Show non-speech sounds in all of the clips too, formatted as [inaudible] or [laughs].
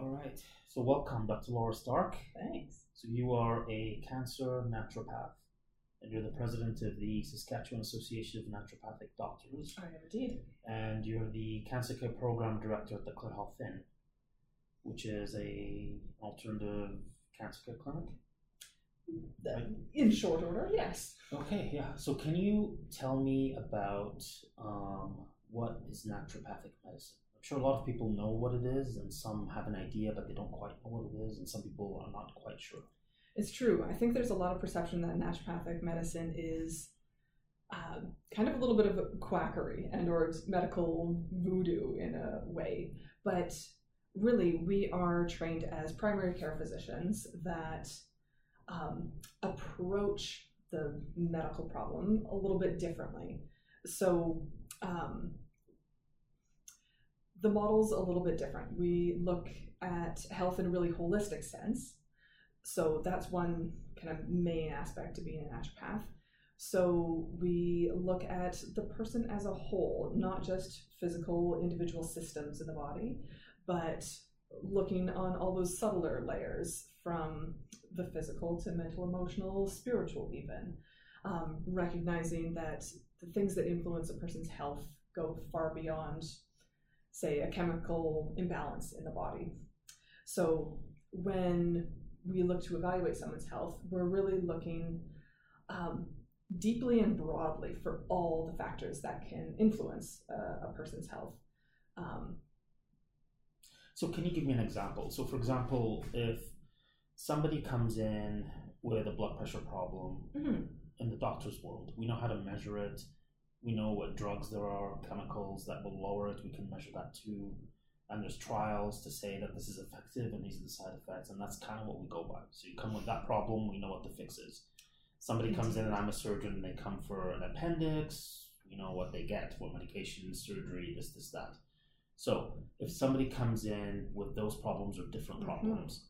All right. So welcome, Dr. Laura Stark. Thanks. So you are a cancer naturopath, and you're the president of the Saskatchewan Association of Naturopathic Doctors, I am indeed. and you're the cancer care program director at the Clear Health Inn, which is a alternative cancer care clinic. In short order, yes. Okay, yeah. So can you tell me about um, what is naturopathic medicine? I'm sure a lot of people know what it is, and some have an idea, but they don't quite know what it is, and some people are not quite sure. It's true. I think there's a lot of perception that naturopathic medicine is um, kind of a little bit of a quackery and or medical voodoo in a way. But really, we are trained as primary care physicians that um, approach the medical problem a little bit differently. So um, the model's a little bit different. We look at health in a really holistic sense. So that's one kind of main aspect to being a naturopath. So we look at the person as a whole, not just physical individual systems in the body, but looking on all those subtler layers from the physical to mental, emotional, spiritual, even. Um, recognizing that the things that influence a person's health go far beyond, say, a chemical imbalance in the body. So when we look to evaluate someone's health, we're really looking um, deeply and broadly for all the factors that can influence uh, a person's health. Um, So can you give me an example? So for example, if somebody comes in with a blood pressure problem in the doctor's world, we know how to measure it. We know what drugs there are, chemicals that will lower it. We can measure that too. And there's trials to say that this is effective and these are the side effects, and that's kind of what we go by. So you come with that problem, we know what the fix is. Somebody comes in and I'm a surgeon, and they come for an appendix, you know what they get, what medication, surgery, this, this, that. So if somebody comes in with those problems or different Mhm. problems,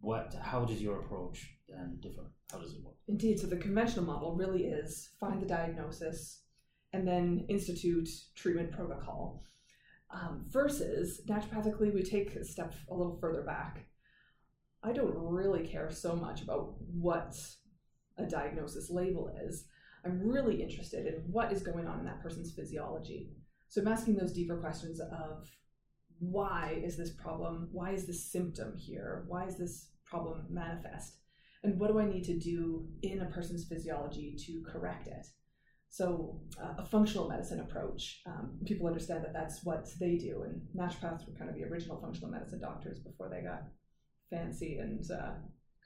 what how does your approach then differ? How does it work? Indeed, so the conventional model really is find the diagnosis and then institute treatment protocol. Um, versus naturopathically, we take a step a little further back. I don't really care so much about what a diagnosis label is. I'm really interested in what is going on in that person's physiology. So I'm asking those deeper questions of why is this problem? Why is this symptom here? Why is this problem manifest? and what do I need to do in a person's physiology to correct it? So, uh, a functional medicine approach, um, people understand that that's what they do, and naturopaths were kind of the original functional medicine doctors before they got fancy and uh,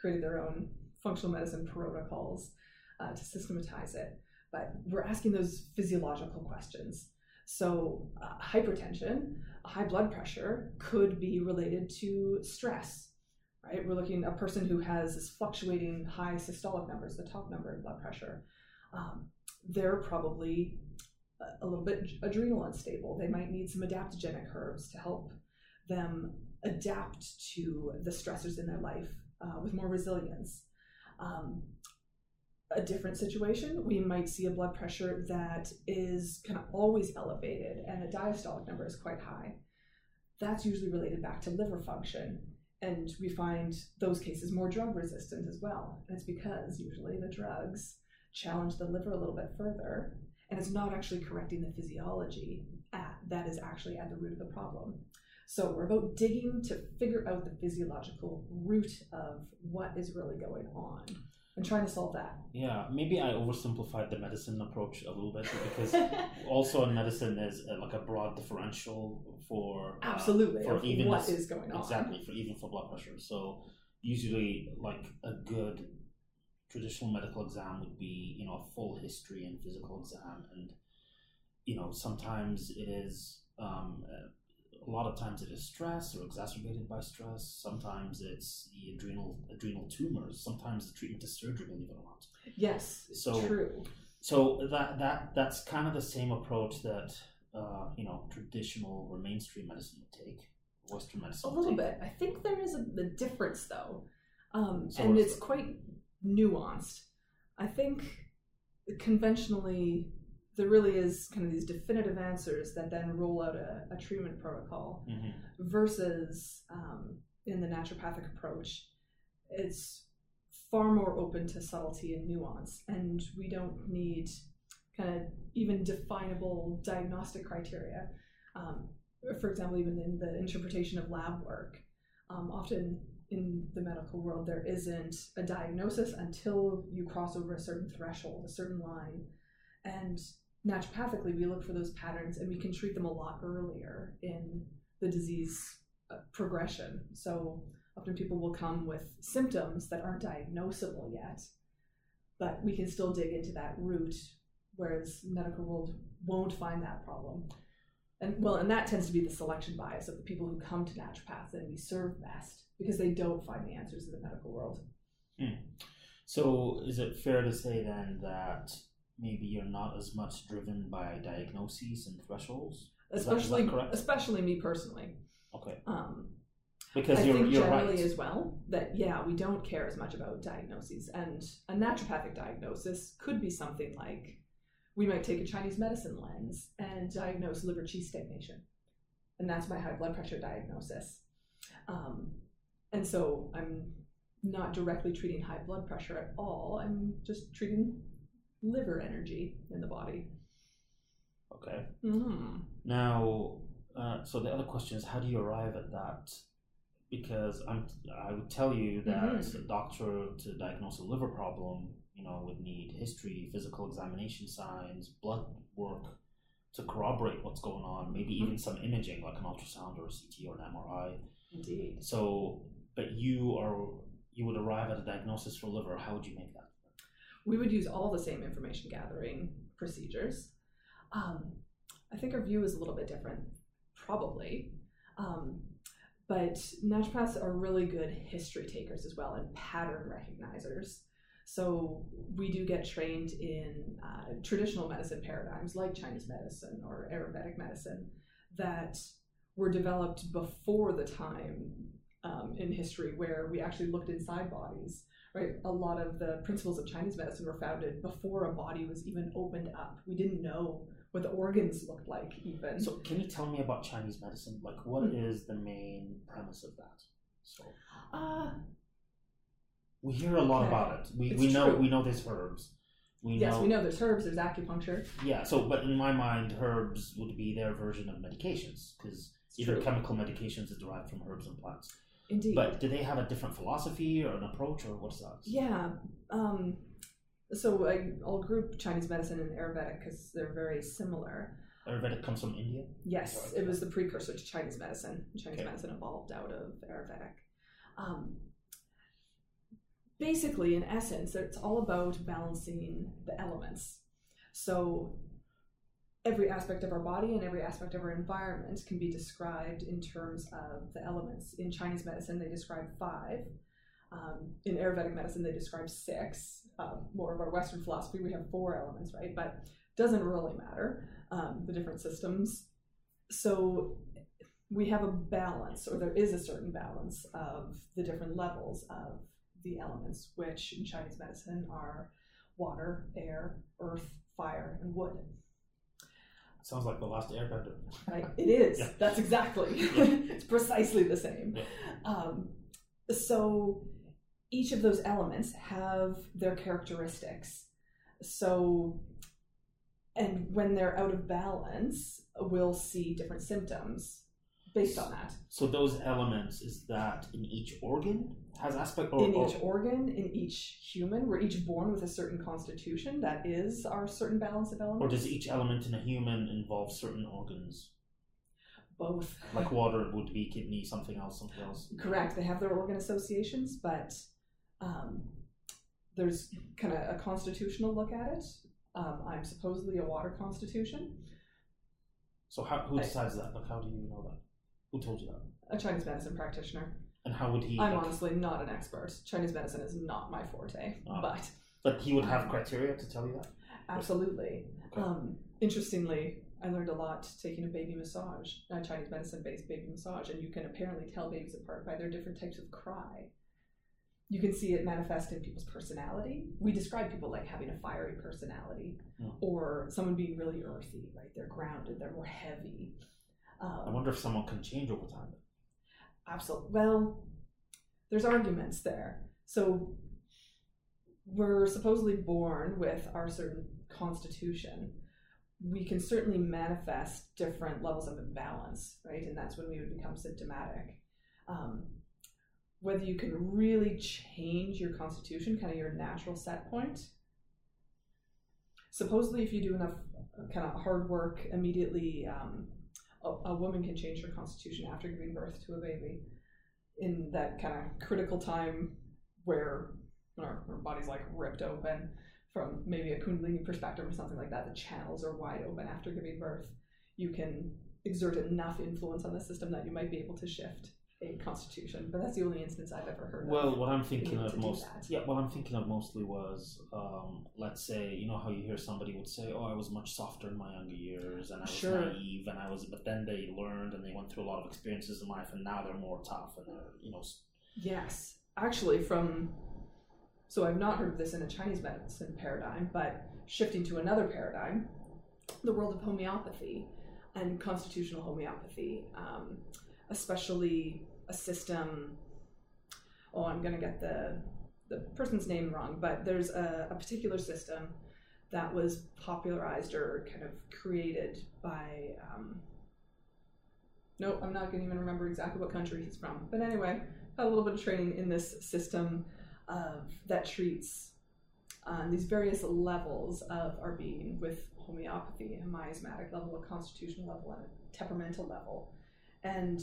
created their own functional medicine protocols uh, to systematize it. But we're asking those physiological questions. So, uh, hypertension, high blood pressure could be related to stress right? We're looking a person who has this fluctuating high systolic numbers, the top number in blood pressure. Um, they're probably a- little bit adrenal unstable. They might need some adaptogenic herbs to help them adapt to the stressors in their life uh, with more resilience. Um, a different situation, we might see a blood pressure that is kind of always elevated and the diastolic number is quite high. That's usually related back to liver function and we find those cases more drug resistant as well. And it's because usually the drugs challenge the liver a little bit further, and it's not actually correcting the physiology at, that is actually at the root of the problem. So we're about digging to figure out the physiological root of what is really going on and trying to solve that. Yeah, maybe I oversimplified the medicine approach a little bit because [laughs] also in medicine there's uh, like a broad differential for uh, Absolutely, for even what is going on. exactly for even for blood pressure. So usually like a good traditional medical exam would be you know a full history and physical exam and you know sometimes it is um, a lot of times it is stress or exacerbated by stress sometimes it's the adrenal adrenal tumors sometimes the treatment is surgery believe it or not Yes, So- true. so that that that's kind of the same approach that uh, you know traditional or mainstream medicine would take, Western medicine. A little bit. I think there is a, a difference though, um, So and it's quite nuanced. I think conventionally there really is kind of these definitive answers that then roll out a, a treatment protocol Mhm. versus um, in the naturopathic approach, it's far more open to subtlety and nuance, and we don't need kind of even definable diagnostic criteria. Um, for example, even in the interpretation of lab work, um, often in the medical world, there isn't a diagnosis until you cross over a certain threshold, a certain line. And naturopathically, we look for those patterns and we can treat them a lot earlier in the disease uh, progression. So often people will come with symptoms that aren't diagnosable yet, but we can still dig into that root, whereas medical world won't find that problem. And well, and that tends to be the selection bias of the people who come to naturopaths and we serve best because they don't find the answers in the medical world. Hmm. So, is it fair to say then that maybe you're not as much driven by diagnoses and thresholds? Especially, especially me personally. Okay. Um, because I you're, think you're generally right. as well that yeah, we don't care as much about diagnoses, and a naturopathic diagnosis could be something like we might take a Chinese medicine lens and diagnose liver qi stagnation, and that's my high blood pressure diagnosis. Um, and so I'm not directly treating high blood pressure at all. I'm just treating liver energy in the body. Okay. Mm-hmm. Now, uh, so the other question is, how do you arrive at that? Because I'm, I would tell you that mm-hmm. a doctor to diagnose a liver problem, you know, would need history, physical examination signs, blood work to corroborate what's going on. Maybe mm-hmm. even some imaging, like an ultrasound or a CT or an MRI. Indeed. So, but you are you would arrive at a diagnosis for liver. How would you make that? We would use all the same information gathering procedures. Um, I think our view is a little bit different, probably. Um, but naturopaths are really good history takers as well and pattern recognizers. So we do get trained in uh, traditional medicine paradigms like Chinese medicine or Ayurvedic medicine that were developed before the time um, in history where we actually looked inside bodies. Right, a lot of the principles of Chinese medicine were founded before a body was even opened up. We didn't know what the organs looked like, even. So, can you tell me about Chinese medicine? Like, what mm-hmm. is the main premise of that? So, uh, we hear a lot okay. about it. We, we know we know there's herbs. We yes, know, we know there's herbs. There's acupuncture. Yeah. So, but in my mind, herbs would be their version of medications because either true. chemical medications are derived from herbs and plants. Indeed. But do they have a different philosophy or an approach, or what's that? Yeah. Um, so I, will group Chinese medicine and Ayurvedic because they're very similar. Ayurvedic comes from India. Yes, it was the precursor to Chinese medicine. Chinese okay. medicine evolved out of Ayurvedic. Um, basically, in essence, it's all about balancing the elements. So every aspect of our body and every aspect of our environment can be described in terms of the elements. In Chinese medicine, they describe five. Um, in Ayurvedic medicine, they describe six. Um, more of our Western philosophy, we have four elements, right? But doesn't really matter um, the different systems. So we have a balance, or there is a certain balance of the different levels of the elements, which in Chinese medicine are water, air, earth, fire, and wood. Sounds like the last Airbender. Right, it is. Yeah. That's exactly. [laughs] It's precisely the same. Yeah. Um, so each of those elements have their characteristics. So, and when they're out of balance, we'll see different symptoms based on that. So those elements is that in each organ has aspect or, in each organ, in each human, we're each born with a certain constitution that is our certain balance of elements. Or does each element in a human involve certain organs? Both. Like water would be kidney, something else, something else. Correct. They have their organ associations, but um, there's kind of a constitutional look at it. Um, I'm supposedly a water constitution. So how, who decides I, that? Like, how do you know that? Who told you that? A Chinese medicine practitioner. And how would he? I'm like, honestly not an expert. Chinese medicine is not my forte, ah. but. But he would have um, criteria to tell you that. Absolutely. Okay. Um, interestingly, I learned a lot taking a baby massage, a Chinese medicine-based baby massage, and you can apparently tell babies apart by their different types of cry. You can see it manifest in people's personality. We describe people like having a fiery personality, hmm. or someone being really earthy, right? They're grounded, they're more heavy. Um, I wonder if someone can change over time. Absolutely. Well, there's arguments there. So we're supposedly born with our certain constitution. We can certainly manifest different levels of imbalance, right? And that's when we would become symptomatic. Um, whether you can really change your constitution, kind of your natural set point. Supposedly, if you do enough kind of hard work, immediately um, a, a, woman can change her constitution after giving birth to a baby in that kind of critical time where our, our body's like ripped open from maybe a kundalini perspective or something like that. The channels are wide open after giving birth. You can exert enough influence on the system that you might be able to shift a constitution, but that's the only instance I've ever heard. Well, what I'm thinking of most, yeah, what I'm thinking of mostly was, um, let's say, you know how you hear somebody would say, "Oh, I was much softer in my younger years, and I was sure. naive, and I was," but then they learned and they went through a lot of experiences in life, and now they're more tough, and they're, you know. Yes, actually, from so I've not heard of this in a Chinese medicine paradigm, but shifting to another paradigm, the world of homeopathy and constitutional homeopathy. Um, especially a system. Oh, I'm going to get the the person's name wrong, but there's a, a particular system that was popularized or kind of created by. Um, no, I'm not going to even remember exactly what country he's from. But anyway, had a little bit of training in this system of that treats um, these various levels of our being with homeopathy, a miasmatic level, a constitutional level, and a temperamental level. And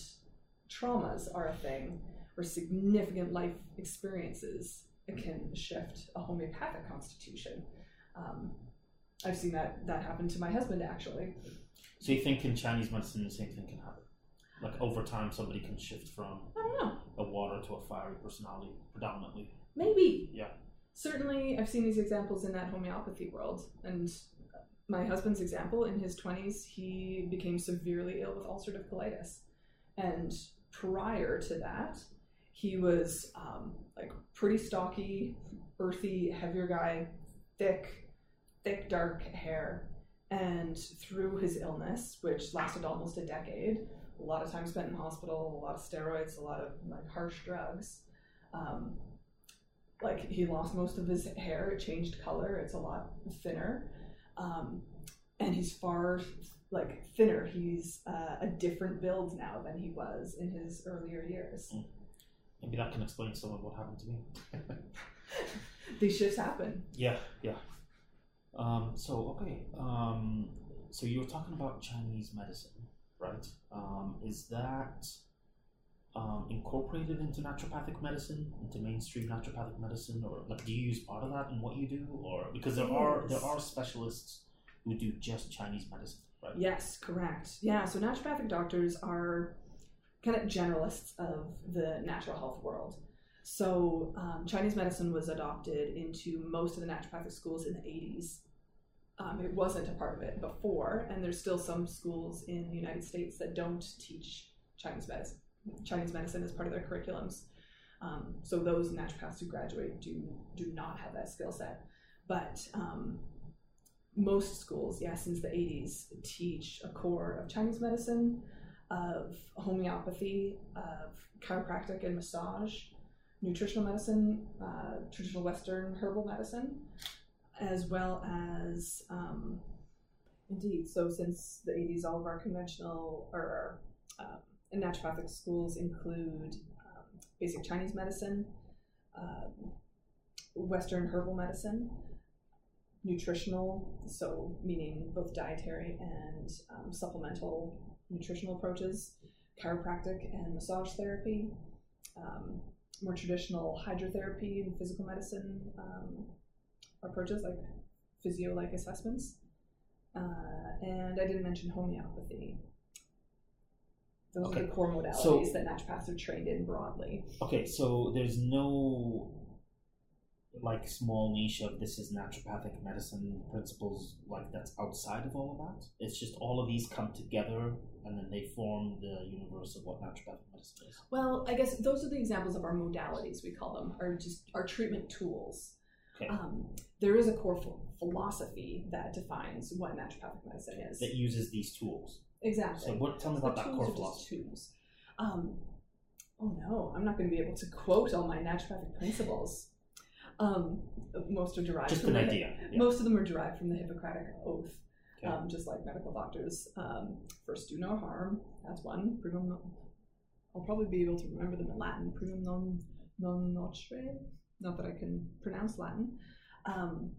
traumas are a thing, or significant life experiences can shift a homeopathic constitution. Um, I've seen that that happen to my husband actually. So you think in Chinese medicine the same thing can happen? Like over time, somebody can shift from a water to a fiery personality, predominantly. Maybe. Yeah. Certainly, I've seen these examples in that homeopathy world, and my husband's example in his 20s, he became severely ill with ulcerative colitis. And prior to that, he was um, like pretty stocky, earthy, heavier guy, thick, thick, dark hair. And through his illness, which lasted almost a decade, a lot of time spent in hospital, a lot of steroids, a lot of like harsh drugs. Um, like he lost most of his hair, it changed color, it's a lot thinner. Um, and he's far like thinner. He's uh, a different build now than he was in his earlier years. Mm. Maybe that can explain some of what happened to me. [laughs] These shifts happen. Yeah, yeah. Um, so okay, um, so you were talking about Chinese medicine, right? Um, is that um, incorporated into naturopathic medicine, into mainstream naturopathic medicine, or like do you use part of that in what you do, or because there are there are specialists who do just Chinese medicine? Yes, correct. Yeah, so naturopathic doctors are kind of generalists of the natural health world. So um, Chinese medicine was adopted into most of the naturopathic schools in the 80s. Um, it wasn't a part of it before, and there's still some schools in the United States that don't teach Chinese medicine. Chinese medicine as part of their curriculums. Um, so those naturopaths who graduate do do not have that skill set. But um, most schools, yeah, since the 80s, teach a core of Chinese medicine, of homeopathy, of chiropractic and massage, nutritional medicine, uh, traditional Western herbal medicine, as well as, um, indeed, so since the 80s, all of our conventional or uh, naturopathic schools include um, basic Chinese medicine, um, Western herbal medicine, nutritional, so meaning both dietary and um, supplemental nutritional approaches, chiropractic and massage therapy, um, more traditional hydrotherapy and physical medicine um, approaches like physio like assessments. Uh, and I didn't mention homeopathy. Those okay. are the core modalities so, that naturopaths are trained in broadly. Okay, so there's no like small niche of this is naturopathic medicine principles like that's outside of all of that. It's just all of these come together and then they form the universe of what naturopathic medicine is. Well, I guess those are the examples of our modalities. We call them, are just our treatment tools. Okay. Um, there is a core philosophy that defines what naturopathic medicine is. That uses these tools. Exactly. So, what? Tell me about that core philosophy. Tools. Um, Oh no, I'm not going to be able to quote all my naturopathic principles. Um, most are derived. Just from an the, idea. Yeah. Most of them are derived from the Hippocratic Oath, Okay. um, just like medical doctors. Um, first, do no harm. That's one. Primum non. I'll probably be able to remember them in Latin. Primum non non nocere. Not that I can pronounce Latin. Um,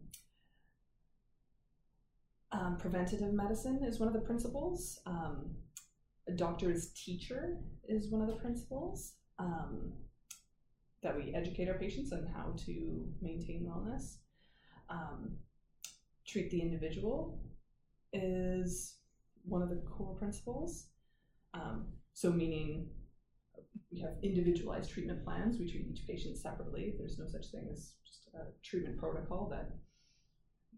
um, preventative medicine is one of the principles. Um, a doctor's teacher is one of the principles. Um, that we educate our patients on how to maintain wellness. Um, treat the individual is one of the core principles. Um, so, meaning we have individualized treatment plans. We treat each patient separately. There's no such thing as just a treatment protocol that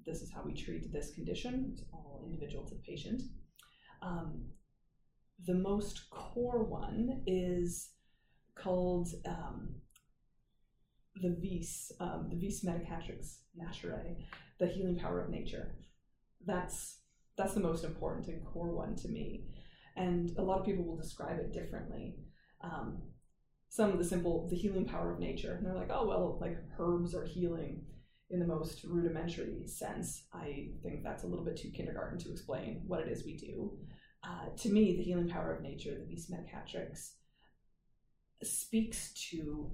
this is how we treat this condition. It's all individual to the patient. Um, the most core one is called um, the vis, um, the vis medicatrix naturae, the healing power of nature. That's that's the most important and core one to me. And a lot of people will describe it differently. Um, some of the simple, the healing power of nature, and they're like, oh well, like herbs are healing in the most rudimentary sense. I think that's a little bit too kindergarten to explain what it is we do. Uh, to me, the healing power of nature, the vis medicatrix, speaks to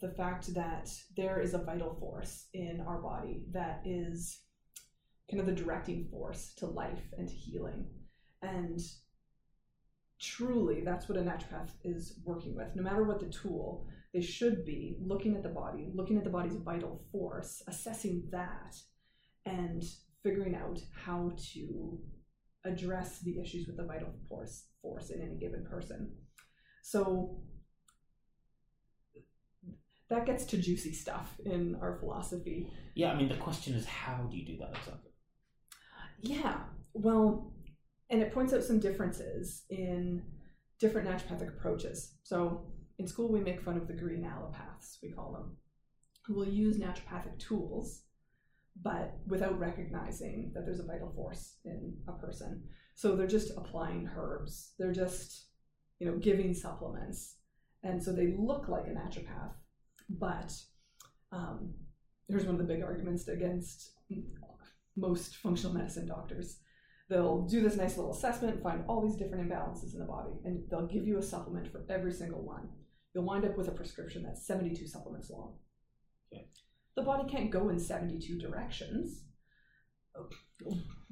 the fact that there is a vital force in our body that is kind of the directing force to life and to healing. And truly, that's what a naturopath is working with. No matter what the tool, they should be looking at the body, looking at the body's vital force, assessing that, and figuring out how to address the issues with the vital force force in any given person. So that gets to juicy stuff in our philosophy. Yeah, I mean, the question is, how do you do that exactly? Yeah, well, and it points out some differences in different naturopathic approaches. So in school, we make fun of the green allopaths, we call them, who will use naturopathic tools, but without recognizing that there's a vital force in a person. So they're just applying herbs. They're just, you know, giving supplements. And so they look like a naturopath, but um, here's one of the big arguments against most functional medicine doctors. They'll do this nice little assessment, find all these different imbalances in the body, and they'll give you a supplement for every single one. You'll wind up with a prescription that's 72 supplements long. The body can't go in 72 directions.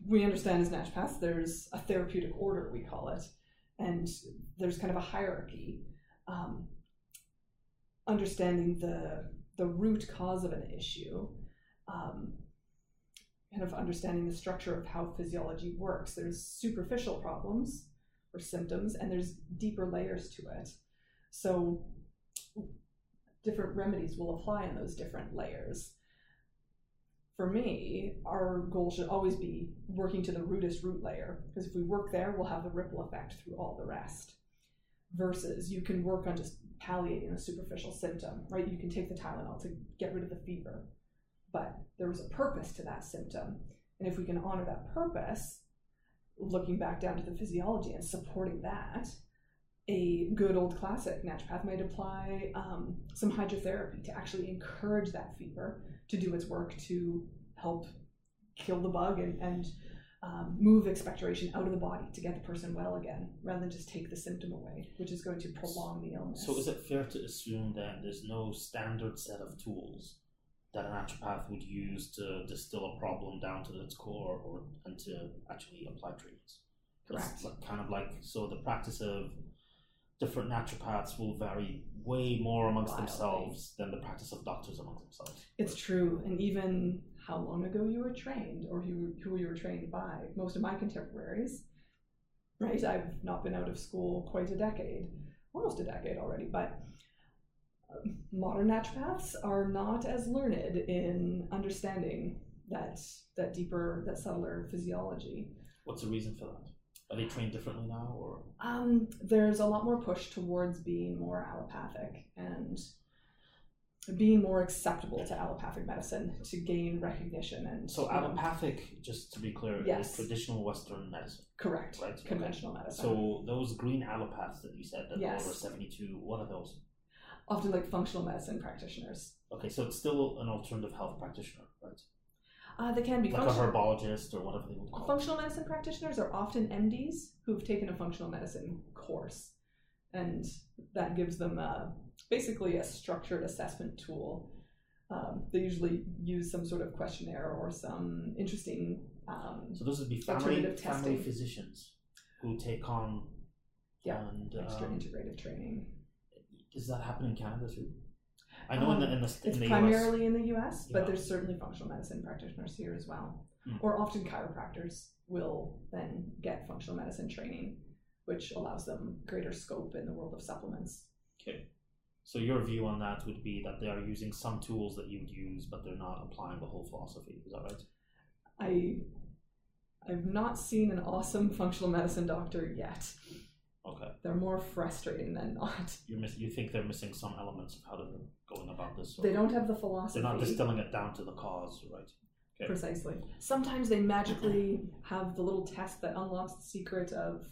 We understand as naturopaths, there's a therapeutic order, we call it, and there's kind of a hierarchy. Um, understanding the the root cause of an issue, um, kind of understanding the structure of how physiology works. There's superficial problems or symptoms, and there's deeper layers to it. So, different remedies will apply in those different layers. For me, our goal should always be working to the rootest root layer, because if we work there, we'll have the ripple effect through all the rest. Versus, you can work on just palliating a superficial symptom, right? You can take the Tylenol to get rid of the fever, but there was a purpose to that symptom. And if we can honor that purpose, looking back down to the physiology and supporting that, a good old classic naturopath might apply um, some hydrotherapy to actually encourage that fever to do its work to help kill the bug and, and um, move expectoration out of the body to get the person well again, rather than just take the symptom away, which is going to prolong the illness. So, is it fair to assume that there's no standard set of tools that an naturopath would use to distill a problem down to its core, or and to actually apply treatments? Correct. Like, kind of like so, the practice of different naturopaths will vary way more amongst Wildly. themselves than the practice of doctors amongst themselves. It's true, and even how long ago you were trained or who, who you were trained by. Most of my contemporaries, right? I've not been out of school quite a decade, almost a decade already, but um, modern naturopaths are not as learned in understanding that that deeper, that subtler physiology. What's the reason for that? Are they trained differently now, or Um, there's a lot more push towards being more allopathic and being more acceptable to allopathic medicine to gain recognition and so you know, allopathic? Just to be clear, Yes. is traditional Western medicine. correct Right, okay. conventional medicine. So those green allopaths that you said that Yes. over seventy-two, what are those? often like functional medicine practitioners. Okay, so it's still an alternative health practitioner, right? Uh, they can be like a herbologist or whatever they would call Functional medicine practitioners are often MDs who've taken a functional medicine course, and that gives them uh, basically a structured assessment tool. Um, they usually use some sort of questionnaire or some interesting. Um, so those would be family, family physicians who take on yeah and, extra um, integrative training. Does that happen in Canada too? I know um, in the in the it's in the primarily US. in the U.S., but yeah. there's certainly functional medicine practitioners here as well, mm. or often chiropractors will then get functional medicine training, which allows them greater scope in the world of supplements. Okay. So your view on that would be that they are using some tools that you'd use, but they're not applying the whole philosophy. Is that right? I I've not seen an awesome functional medicine doctor yet. Okay. They're more frustrating than not. [laughs] You miss. You think they're missing some elements of how to going about this. They don't have the philosophy. They're not distilling it down to the cause, right? Okay. Precisely. Sometimes they magically have the little test that unlocks the secret of,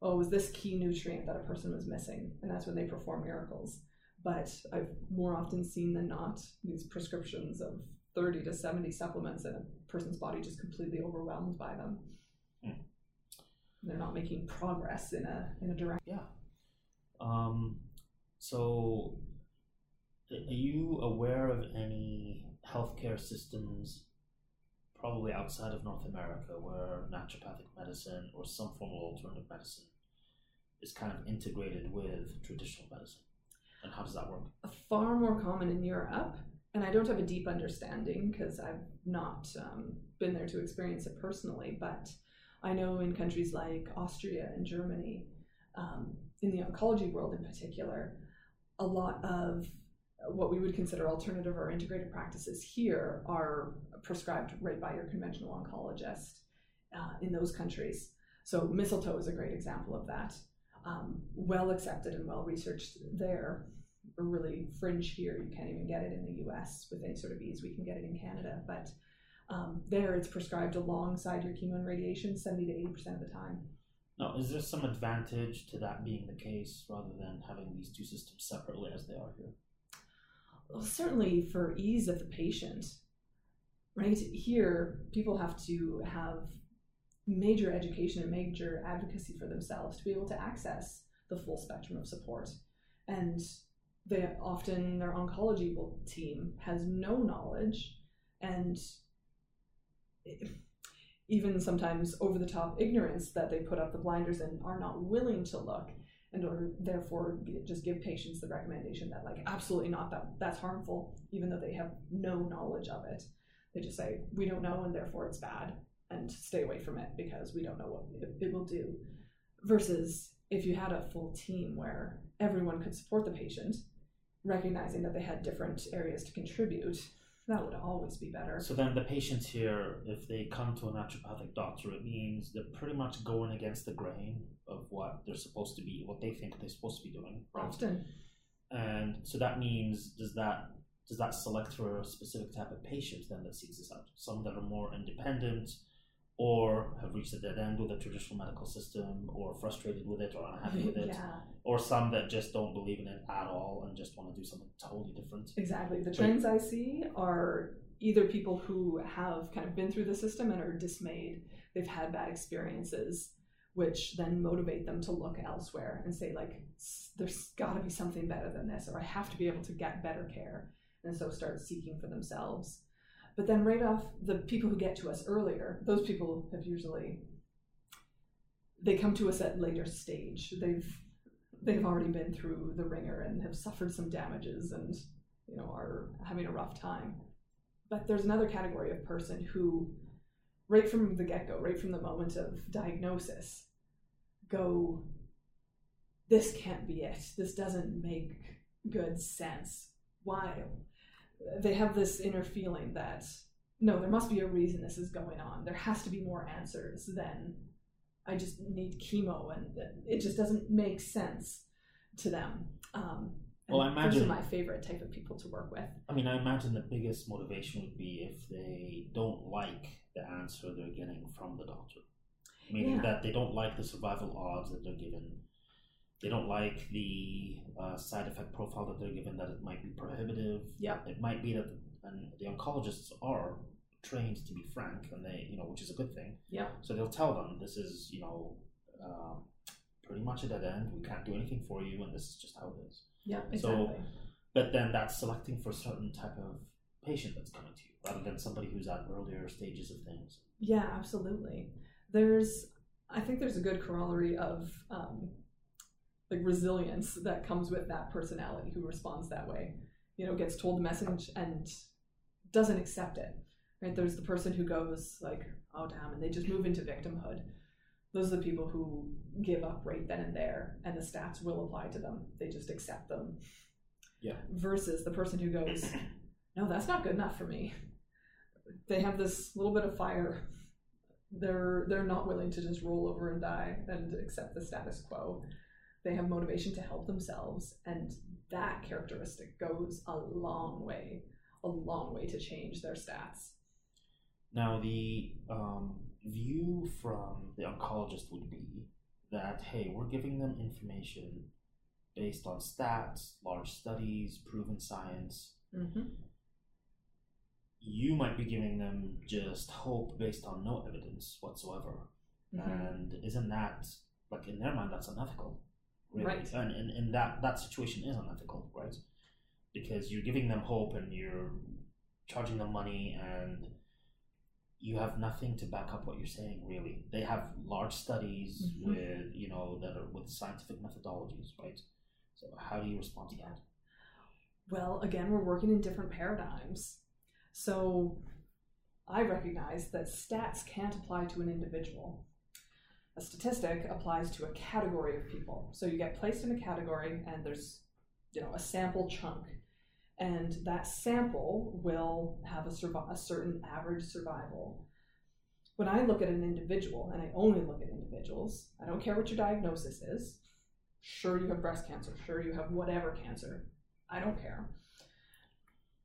oh, is this key nutrient that a person was missing, and that's when they perform miracles. But I've more often seen than not these prescriptions of 30 to 70 supplements and a person's body just completely overwhelmed by them. Mm. They're not making progress in a in a direct. Yeah. Um, so, are you aware of any healthcare systems, probably outside of North America, where naturopathic medicine or some form of alternative medicine is kind of integrated with traditional medicine? And how does that work? Far more common in Europe and I don't have a deep understanding because I've not um, been there to experience it personally, but I know in countries like Austria and Germany, um, in the oncology world in particular, a lot of what we would consider alternative or integrated practices here are prescribed right by your conventional oncologist uh, in those countries. So mistletoe is a great example of that. Um, well accepted and well researched there really fringe here. You can't even get it in the US with any sort of ease. We can get it in Canada, but um, there it's prescribed alongside your chemo and radiation 70 to 80% of the time. Now, is there some advantage to that being the case rather than having these two systems separately as they are here? Well, certainly for ease of the patient, right? Here, people have to have major education and major advocacy for themselves to be able to access the full spectrum of support. And they often their oncology team has no knowledge. And even sometimes over the top ignorance that they put up the blinders and are not willing to look and or therefore just give patients the recommendation that like absolutely not that that's harmful even though they have no knowledge of it. They just say we don't know and therefore it's bad and stay away from it because we don't know what it, will do versus if you had a full team where everyone could support the patient recognizing that they had different areas to contribute, that would always be better. So then the patients here, if they come to a naturopathic doctor, it means they're pretty much going against the grain of what they're supposed to be, what they think they're supposed to be doing. Right? Often. And so that means does that does that select for a specific type of patient then that seeks this out? Some that are more independent, or have reached a dead end with the traditional medical system or frustrated with it or unhappy with it yeah. or some that just don't believe in it at all and just want to do something totally different. Exactly. The trends i see are either people who have kind of been through the system and are dismayed they've had bad experiences which then motivate them to look elsewhere and say like there's got to be something better than this or i have to be able to get better care and so start seeking for themselves but then right off, the people who get to us earlier, those people have usually they come to us at later stage. They've they've already been through the wringer and have suffered some damages and you know are having a rough time. But there's another category of person who right from the get-go, right from the moment of diagnosis, go this can't be it. This doesn't make good sense. Why? They have this inner feeling that no, there must be a reason this is going on. There has to be more answers than I just need chemo, and it just doesn't make sense to them. Um, well, I imagine those are my favorite type of people to work with. I mean, I imagine the biggest motivation would be if they don't like the answer they're getting from the doctor, meaning yeah. that they don't like the survival odds that they're given they don't like the uh, side effect profile that they're given, that it might be prohibitive. Yeah. It might be that, and the oncologists are trained to be frank, and they, you know, which is a good thing. Yeah. So they'll tell them this is, you know, uh, pretty much a dead end. We can't do anything for you, and this is just how it is. Yeah, exactly. So, but then that's selecting for a certain type of patient that's coming to you, rather than somebody who's at earlier stages of things. Yeah, absolutely. There's, I think there's a good corollary of um, like resilience that comes with that personality who responds that way. You know, gets told the message and doesn't accept it. Right? There's the person who goes like, "Oh damn," and they just move into victimhood. Those are the people who give up right then and there, and the stats will apply to them. They just accept them. Yeah. Versus the person who goes, "No, that's not good enough for me." They have this little bit of fire. They're they're not willing to just roll over and die and accept the status quo they have motivation to help themselves and that characteristic goes a long way a long way to change their stats now the um, view from the oncologist would be that hey we're giving them information based on stats large studies proven science mm-hmm. you might be giving them just hope based on no evidence whatsoever mm-hmm. and isn't that like in their mind that's unethical really. Right. And, and, and that, that situation is unethical, right? Because you're giving them hope and you're charging them money and you have nothing to back up what you're saying really they have large studies mm-hmm. with you know that are with scientific methodologies right so how do you respond to that well again we're working in different paradigms so i recognize that stats can't apply to an individual a statistic applies to a category of people. So you get placed in a category and there's you know a sample chunk and that sample will have a, a certain average survival. When I look at an individual, and I only look at individuals, I don't care what your diagnosis is. Sure, you have breast cancer. Sure, you have whatever cancer. I don't care.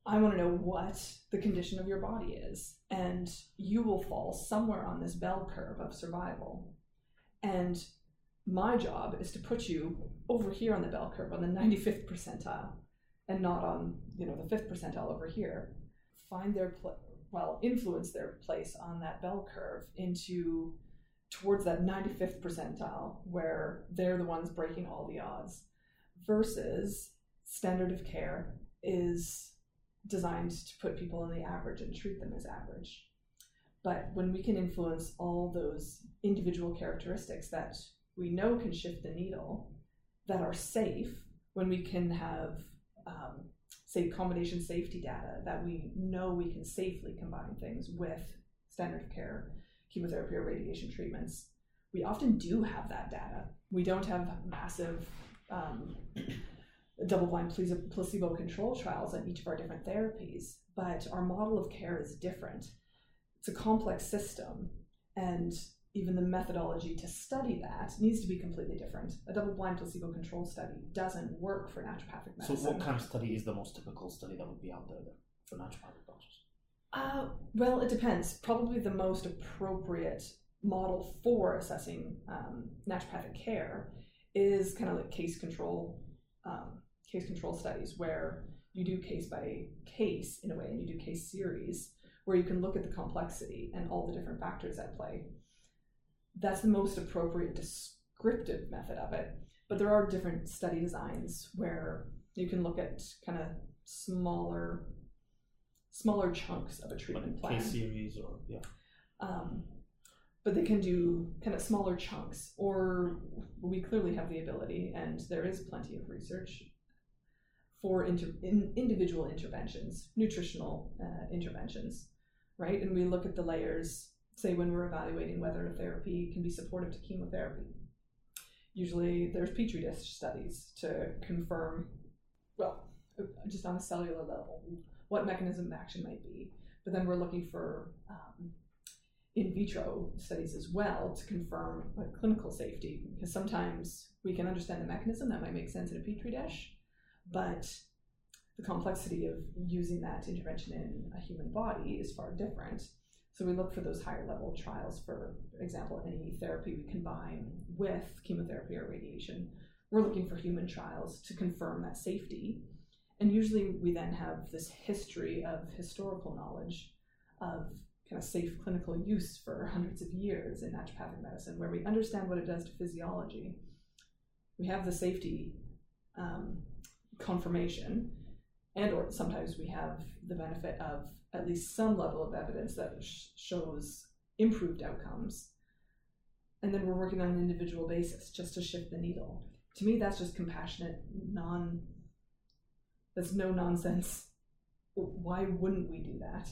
I want to know what the condition of your body is. And you will fall somewhere on this bell curve of survival. And my job is to put you over here on the bell curve on the 95th percentile and not on, you know, the 5th percentile over here. Find their pl- well, influence their place on that bell curve into towards that 95th percentile where they're the ones breaking all the odds versus standard of care is designed to put people in the average and treat them as average. But when we can influence all those individual characteristics that we know can shift the needle, that are safe, when we can have, um, say, combination safety data that we know we can safely combine things with standard of care, chemotherapy or radiation treatments, we often do have that data. We don't have massive um, double blind placebo control trials on each of our different therapies, but our model of care is different it's a complex system and even the methodology to study that needs to be completely different. A double blind placebo controlled study doesn't work for naturopathic medicine. So, what kind of study is the most typical study that would be out there for naturopathic doctors? Uh, well, it depends. Probably the most appropriate model for assessing um, naturopathic care is kind of like case control um, case control studies where you do case by case in a way and you do case series where you can look at the complexity and all the different factors at play. That's the most appropriate descriptive method of it. But there are different study designs where you can look at kind of smaller smaller chunks of a treatment like plan. Series or yeah. Um, but they can do kind of smaller chunks, or we clearly have the ability, and there is plenty of research for inter- in individual interventions, nutritional uh, interventions right? And we look at the layers, say when we're evaluating whether a therapy can be supportive to chemotherapy. Usually there's petri dish studies to confirm, well, just on a cellular level, what mechanism of action might be. But then we're looking for um, in vitro studies as well to confirm clinical safety because sometimes we can understand the mechanism that might make sense in a petri dish, but the complexity of using that intervention in a human body is far different. So we look for those higher level trials, for example, any therapy we combine with chemotherapy or radiation we're looking for human trials to confirm that safety. And usually we then have this history of historical knowledge of kind of safe clinical use for hundreds of years in naturopathic medicine, where we understand what it does to physiology. We have the safety um, confirmation, and or sometimes we have the benefit of at least some level of evidence that sh- shows improved outcomes. And then we're working on an individual basis just to shift the needle. To me, that's just compassionate, non. That's no nonsense. Why wouldn't we do that?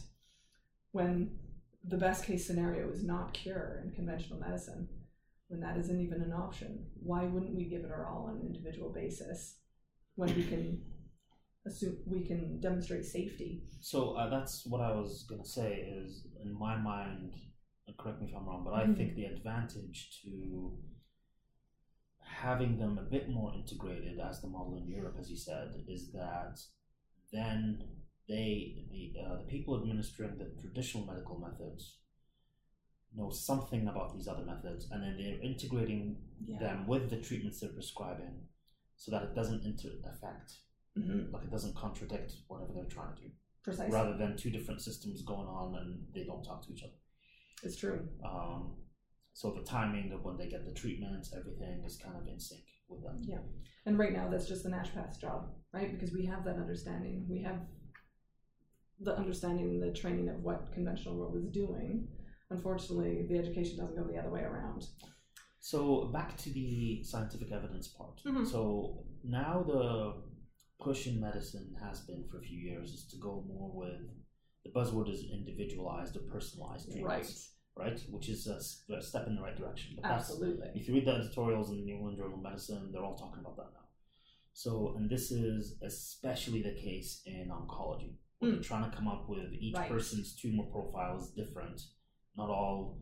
When the best case scenario is not cure in conventional medicine, when that isn't even an option, why wouldn't we give it our all on an individual basis when we can assume we can demonstrate safety? So uh, that's what I was going to say. Is in my mind, correct me if I'm wrong, but mm-hmm. I think the advantage to having them a bit more integrated as the model in Europe, as you said, is that then they the uh, the people administering the traditional medical methods know something about these other methods, and then they're integrating yeah. them with the treatments they're prescribing, so that it doesn't inter- affect, mm-hmm. like it doesn't contradict whatever they're trying to do. Precisely. Rather than two different systems going on and they don't talk to each other. It's true. Um, so the timing of when they get the treatment, everything is kind of in sync with them. Yeah. And right now, that's just the naturopath's job, right? Because we have that understanding. We have the understanding, and the training of what conventional world is doing. Unfortunately, the education doesn't go the other way around. So back to the scientific evidence part. Mm-hmm. So now the push in medicine has been for a few years is to go more with the buzzword is individualized or personalized treatments. Right. Right, which is a, a step in the right direction. But Absolutely. If you read the editorials in the New England Journal of Medicine, they're all talking about that now. So, and this is especially the case in oncology. Mm. They're trying to come up with each right. person's tumor profile is different. Not all,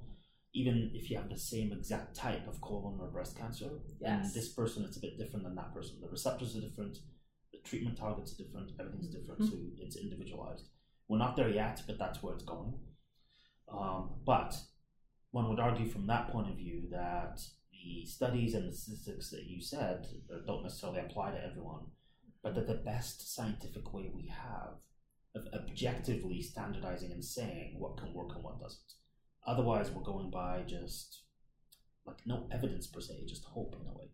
even if you have the same exact type of colon or breast cancer, yes. and this person is a bit different than that person. The receptors are different, treatment targets are different, everything's different, mm-hmm. so it's individualized. We're not there yet, but that's where it's going. Um, but one would argue from that point of view that the studies and the statistics that you said don't necessarily apply to everyone, but that the best scientific way we have of objectively standardizing and saying what can work and what doesn't. Otherwise, we're going by just like no evidence per se, just hope in a way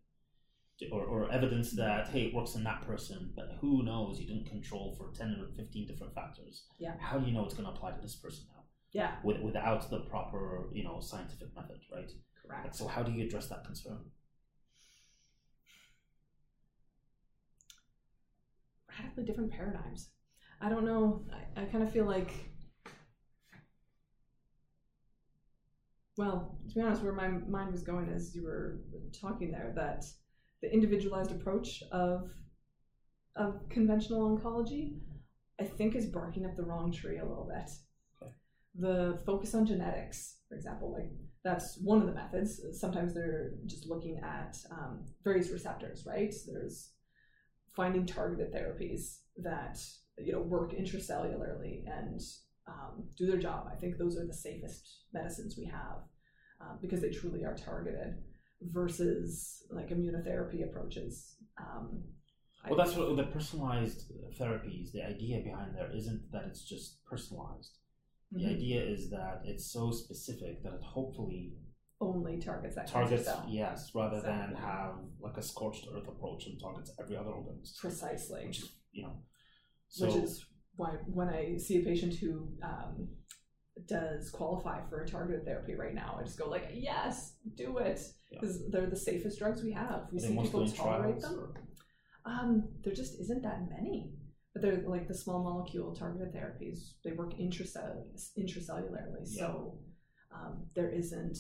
or, or evidence that hey it works in that person but who knows you didn't control for 10 or 15 different factors. Yeah. How do you know it's going to apply to this person now? Yeah. With, without the proper you know scientific method right? Correct. So how do you address that concern? Radically different paradigms. I don't know. I, I kind of feel like well to be honest where my mind was going as you were talking there that the individualized approach of of conventional oncology, I think is barking up the wrong tree a little bit. Okay. The focus on genetics, for example, like that's one of the methods. Sometimes they're just looking at um, various receptors, right? There's finding targeted therapies that you know work intracellularly and um, do their job. I think those are the safest medicines we have uh, because they truly are targeted versus like immunotherapy approaches. Um, well, that's what the personalized therapies. The idea behind there isn't that it's just personalized. The mm-hmm. idea is that it's so specific that it hopefully only targets that targets yes, rather exactly. than have like a scorched earth approach and targets every other organ. Precisely. Which is you know, so, which is why when I see a patient who um, does qualify for a targeted therapy right now, I just go like, yes, do it because yeah. they're the safest drugs we have. We see people tolerate them. Um, there just isn't that many, but they're like the small molecule targeted therapies. They work intracell- intracellularly, yeah. so um, there isn't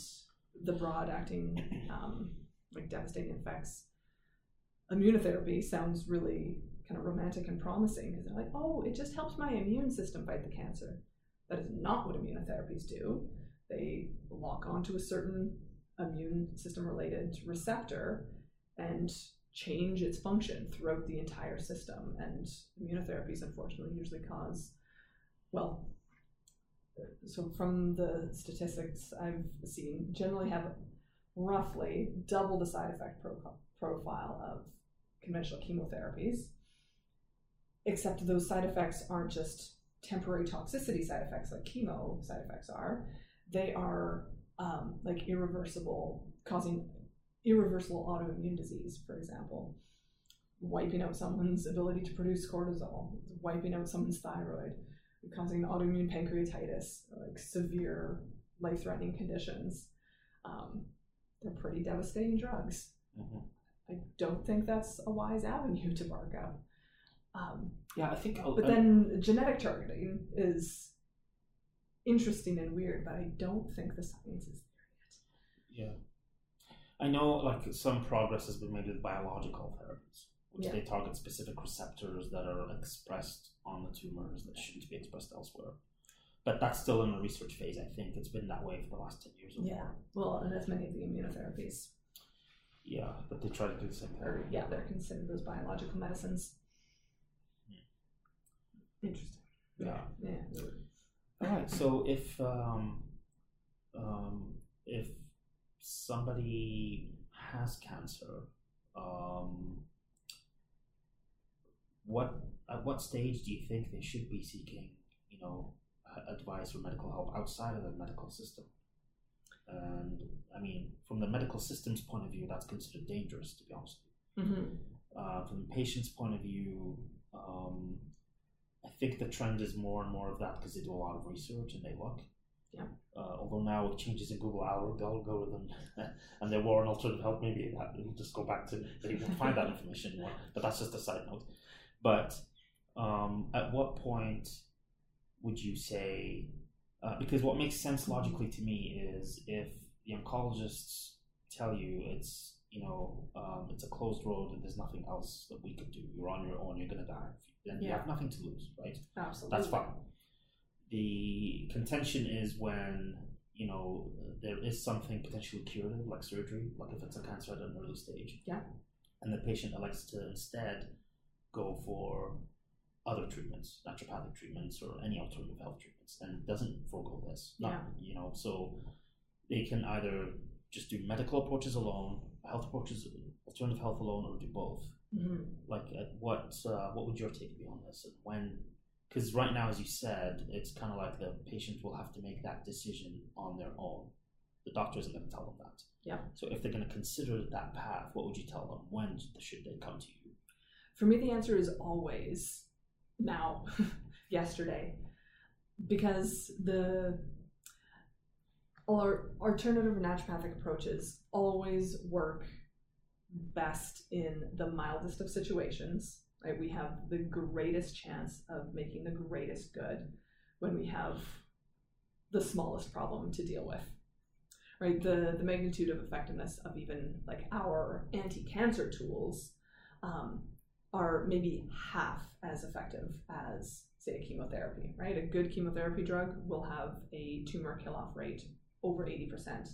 the broad acting um, like devastating effects. Immunotherapy sounds really kind of romantic and promising because they're like, oh, it just helps my immune system fight the cancer. That is not what immunotherapies do. They lock onto a certain immune system related receptor and change its function throughout the entire system. And immunotherapies, unfortunately, usually cause, well, so from the statistics I've seen, generally have roughly double the side effect pro- profile of conventional chemotherapies, except those side effects aren't just temporary toxicity side effects like chemo side effects are. They are um, like irreversible, causing irreversible autoimmune disease, for example, wiping out someone's ability to produce cortisol, wiping out someone's thyroid, causing autoimmune pancreatitis, like severe life threatening conditions. Um, they're pretty devastating drugs. Mm-hmm. I don't think that's a wise avenue to bark up. Um, yeah, I think. But then genetic targeting is interesting and weird, but I don't think the science is there yet. Yeah. I know like some progress has been made with biological therapies, which yeah. they target specific receptors that are expressed on the tumors that shouldn't be expressed elsewhere. But that's still in the research phase, I think. It's been that way for the last 10 years or yeah. more. Well, and as many of the immunotherapies. Yeah, but they try to do the same thing. Or, yeah, they're considered those biological medicines. Interesting. Yeah. Yeah. All right. So if um, um, if somebody has cancer, um, what at what stage do you think they should be seeking, you know, advice or medical help outside of the medical system? And I mean, from the medical system's point of view, that's considered dangerous, to be honest. Mm-hmm. Uh, from the patient's point of view, um, I think the trend is more and more of that because they do a lot of research and they look. Yeah. Uh, although now it changes in Google algorithm [laughs] and there were an alternative help, maybe that will just go back to that you can find that information more. But that's just a side note. But um, at what point would you say? Uh, because what makes sense logically to me is if the oncologists tell you it's you know um, it's a closed road and there's nothing else that we could do. You're on your own. You're gonna die. Yeah. you have nothing to lose, right? Absolutely. That's fine. The contention is when you know there is something potentially curative, like surgery, like if it's a cancer at an early stage. Yeah. And the patient elects to instead go for other treatments, naturopathic treatments, or any alternative health treatments, and doesn't forego this. Not, yeah. You know, so they can either just do medical approaches alone, health approaches, alternative health alone, or do both. Mm-hmm. Like, at what uh, what would your take be on this? And when, because right now, as you said, it's kind of like the patient will have to make that decision on their own. The doctor isn't going to tell them that. Yeah. So if they're going to consider that path, what would you tell them? When should they come to you? For me, the answer is always now, [laughs] yesterday, because the our alternative naturopathic approaches always work best in the mildest of situations. Right, we have the greatest chance of making the greatest good when we have the smallest problem to deal with. Right, the the magnitude of effectiveness of even like our anti-cancer tools um, are maybe half as effective as say a chemotherapy. Right, a good chemotherapy drug will have a tumor kill off rate over eighty percent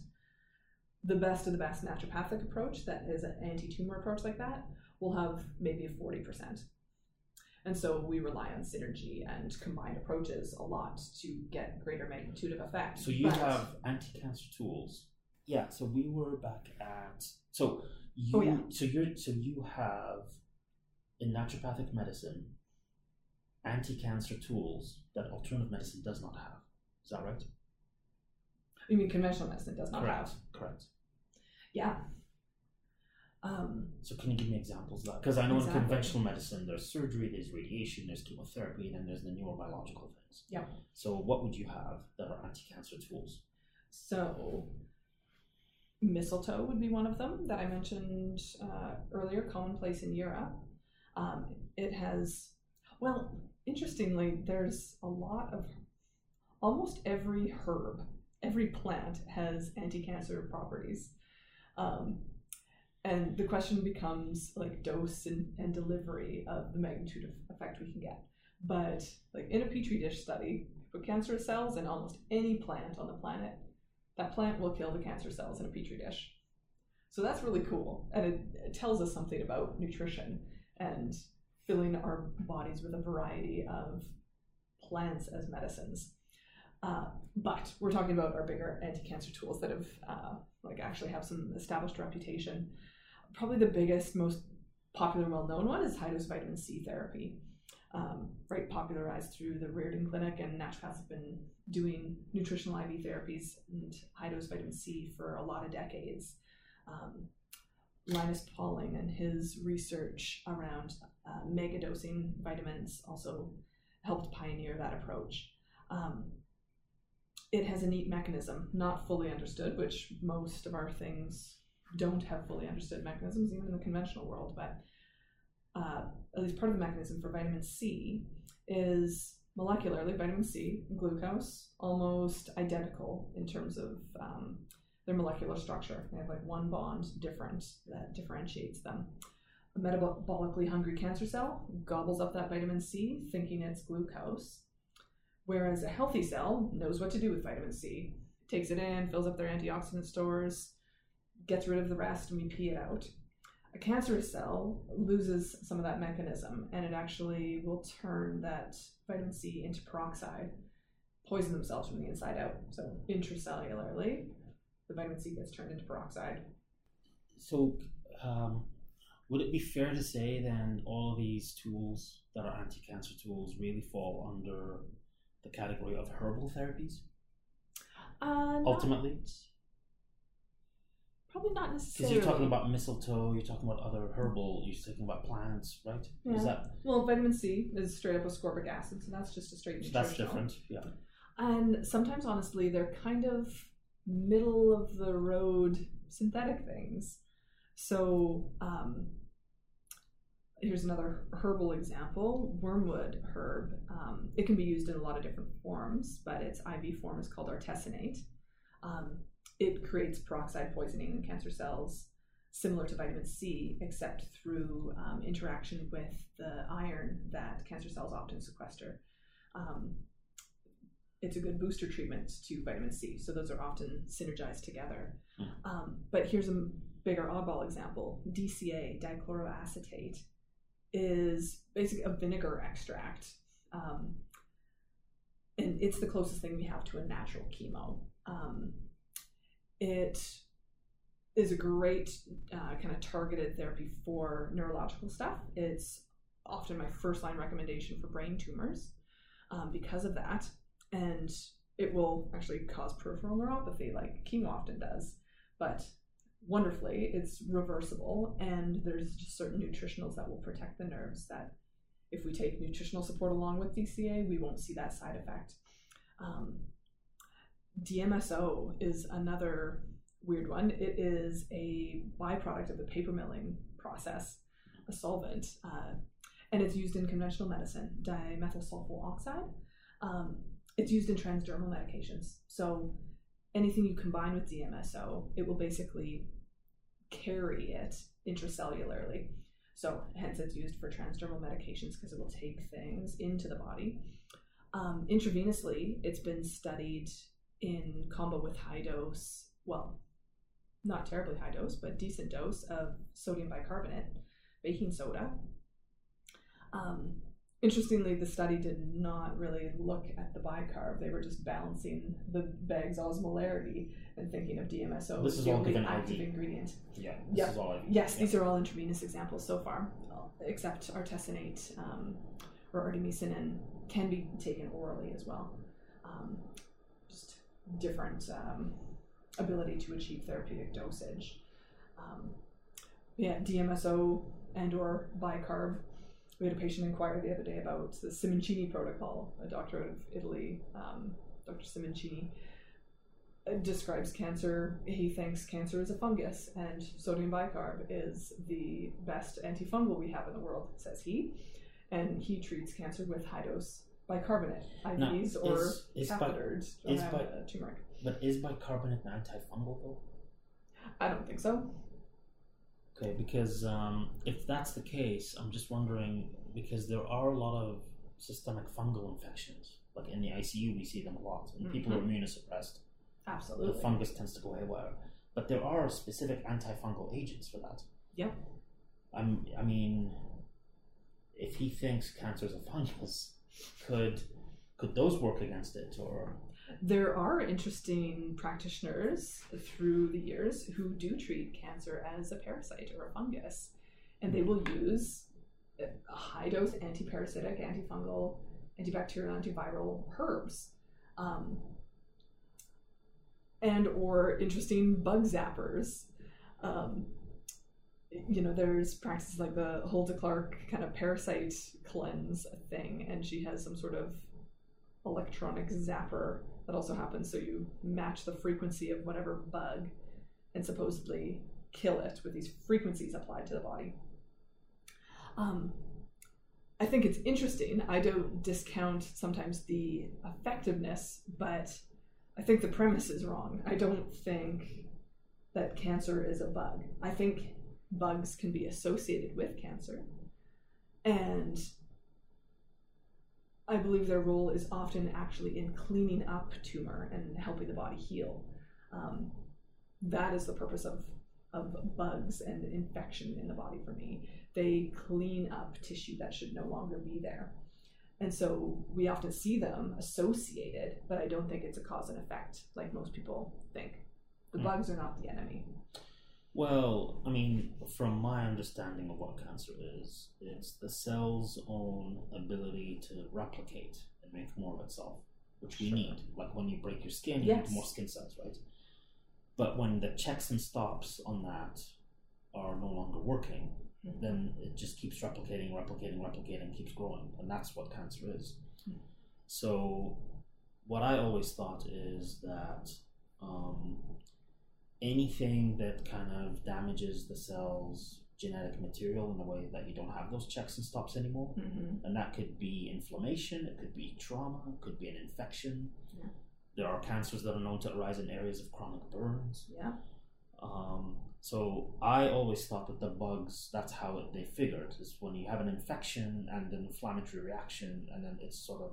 the best of the best naturopathic approach that is an anti-tumor approach like that will have maybe 40%. And so we rely on synergy and combined approaches a lot to get greater magnitude of effect. So you but, have anti-cancer tools. Yeah, so we were back at so oh, you oh, yeah. so you so you have in naturopathic medicine anti-cancer tools that alternative medicine does not have. Is that right? You mean conventional medicine does not Correct. have? Correct. Yeah. Um, so can you give me examples of that? Because I know exactly. in conventional medicine, there's surgery, there's radiation, there's chemotherapy, and then there's the neurobiological things. Yeah. So what would you have that are anti-cancer tools? So mistletoe would be one of them that I mentioned uh, earlier, commonplace in Europe. Um, it has, well, interestingly, there's a lot of almost every herb, every plant has anti-cancer properties. Um, and the question becomes like dose and, and delivery of the magnitude of effect we can get. But like in a petri dish study, put cancerous cells in almost any plant on the planet, that plant will kill the cancer cells in a petri dish. So that's really cool, and it, it tells us something about nutrition and filling our bodies with a variety of plants as medicines. Uh, but we're talking about our bigger anti-cancer tools that have uh, like actually have some established reputation. Probably the biggest, most popular, well known one is high dose vitamin C therapy. Um, right, popularized through the Riordan Clinic, and naturopaths have been doing nutritional IV therapies and high dose vitamin C for a lot of decades. Um, Linus Pauling and his research around uh, mega dosing vitamins also helped pioneer that approach. Um, it has a neat mechanism, not fully understood, which most of our things don't have fully understood mechanisms, even in the conventional world. But uh, at least part of the mechanism for vitamin C is molecularly vitamin C and glucose almost identical in terms of um, their molecular structure. They have like one bond different that differentiates them. A metabolically hungry cancer cell gobbles up that vitamin C thinking it's glucose, whereas a healthy cell knows what to do with vitamin C. Takes it in, fills up their antioxidant stores, gets rid of the rest, and we pee it out. A cancerous cell loses some of that mechanism and it actually will turn that vitamin C into peroxide, poison themselves from the inside out. So intracellularly, the vitamin C gets turned into peroxide. So, um, would it be fair to say then all of these tools that are anti-cancer tools really fall under the category of herbal therapies? Uh, Ultimately, probably not necessarily. because you're talking about mistletoe, you're talking about other herbal, you're talking about plants, right? Yeah. Is that Well, vitamin C is straight up ascorbic acid, so that's just a straight so that's different? Yeah. And sometimes, honestly, they're kind of middle of the road synthetic things. So, um, here's another herbal example wormwood herb. Um, it can be used in a lot of different forms, but its IV form is called artesunate. Um, it creates peroxide poisoning in cancer cells, similar to vitamin C, except through um, interaction with the iron that cancer cells often sequester. Um, it's a good booster treatment to vitamin C. So those are often synergized together. Hmm. Um, but here's a bigger oddball example DCA, dichloroacetate, is basically a vinegar extract. Um, and it's the closest thing we have to a natural chemo. Um, it is a great uh, kind of targeted therapy for neurological stuff. It's often my first line recommendation for brain tumors um, because of that and it will actually cause peripheral neuropathy like chemo often does but wonderfully it's reversible and there's just certain nutritionals that will protect the nerves that if we take nutritional support along with dca we won't see that side effect. Um, dmso is another weird one. It is a byproduct of the paper milling process a solvent uh, and it's used in conventional medicine dimethyl sulfonyl oxide. Um, it's used in transdermal medications. So anything you combine with DMSO, it will basically carry it intracellularly. So hence it's used for transdermal medications because it will take things into the body. Um, intravenously, it's been studied in combo with high dose, well, not terribly high dose, but decent dose of sodium bicarbonate, baking soda. Um, Interestingly, the study did not really look at the bicarb. They were just balancing the bag's osmolarity and thinking of DMSO This as is the all only given active IV. ingredient. Yeah. This Yep. is all I Yes, yeah. these are all intravenous examples so far, except artesunate um, or artemisinin can be taken orally as well. Um, just different um, ability to achieve therapeutic dosage. Um, yeah, DMSO and or bicarb. We had a patient inquire the other day about the Simoncini protocol. A doctor out of Italy, um, Dr. Simoncini, uh, describes cancer. He thinks cancer is a fungus, and sodium bicarb is the best antifungal we have in the world, says he. And he treats cancer with high dose bicarbonate, IVs or is- is bi- is around bi- a turmeric. But is bicarbonate an antifungal though? I don't think so. Okay, because um, if that's the case, I'm just wondering because there are a lot of systemic fungal infections. Like in the ICU, we see them a lot, and people are immunosuppressed. Absolutely. The fungus tends to go haywire. But there are specific antifungal agents for that. Yep. I'm, I mean, if he thinks cancer is a fungus, could could those work against it, or There are interesting practitioners through the years who do treat cancer as a parasite or a fungus. and they will use high dose antiparasitic, antifungal, antibacterial, antiviral herbs. Um, and or interesting bug zappers. Um, you know, there's practices like the Hulda Clark kind of parasite cleanse thing, and she has some sort of electronic zapper that also happens. So you match the frequency of whatever bug and supposedly kill it with these frequencies applied to the body. Um, I think it's interesting. I don't discount sometimes the effectiveness, but I think the premise is wrong. I don't think that cancer is a bug. I think bugs can be associated with cancer. And I believe their role is often actually in cleaning up tumor and helping the body heal. Um, that is the purpose of, of bugs and infection in the body for me. They clean up tissue that should no longer be there. And so we often see them associated, but I don't think it's a cause and effect like most people think. The mm. bugs are not the enemy. Well, I mean, from my understanding of what cancer is, it's the cell's own ability to replicate and make more of itself, which we sure. need. Like when you break your skin, you yes. need more skin cells, right? But when the checks and stops on that are no longer working, mm-hmm. then it just keeps replicating, replicating, replicating, keeps growing, and that's what cancer is. Mm-hmm. So, what I always thought is that um, anything that kind of damages the cell's genetic material in a way that you don't have those checks and stops anymore. Mm-hmm. And that could be inflammation, it could be trauma, it could be an infection. Yeah. There are cancers that are known to arise in areas of chronic burns. Yeah. Um, so I always thought that the bugs, that's how it, they figured, is when you have an infection and an inflammatory reaction, and then it's sort of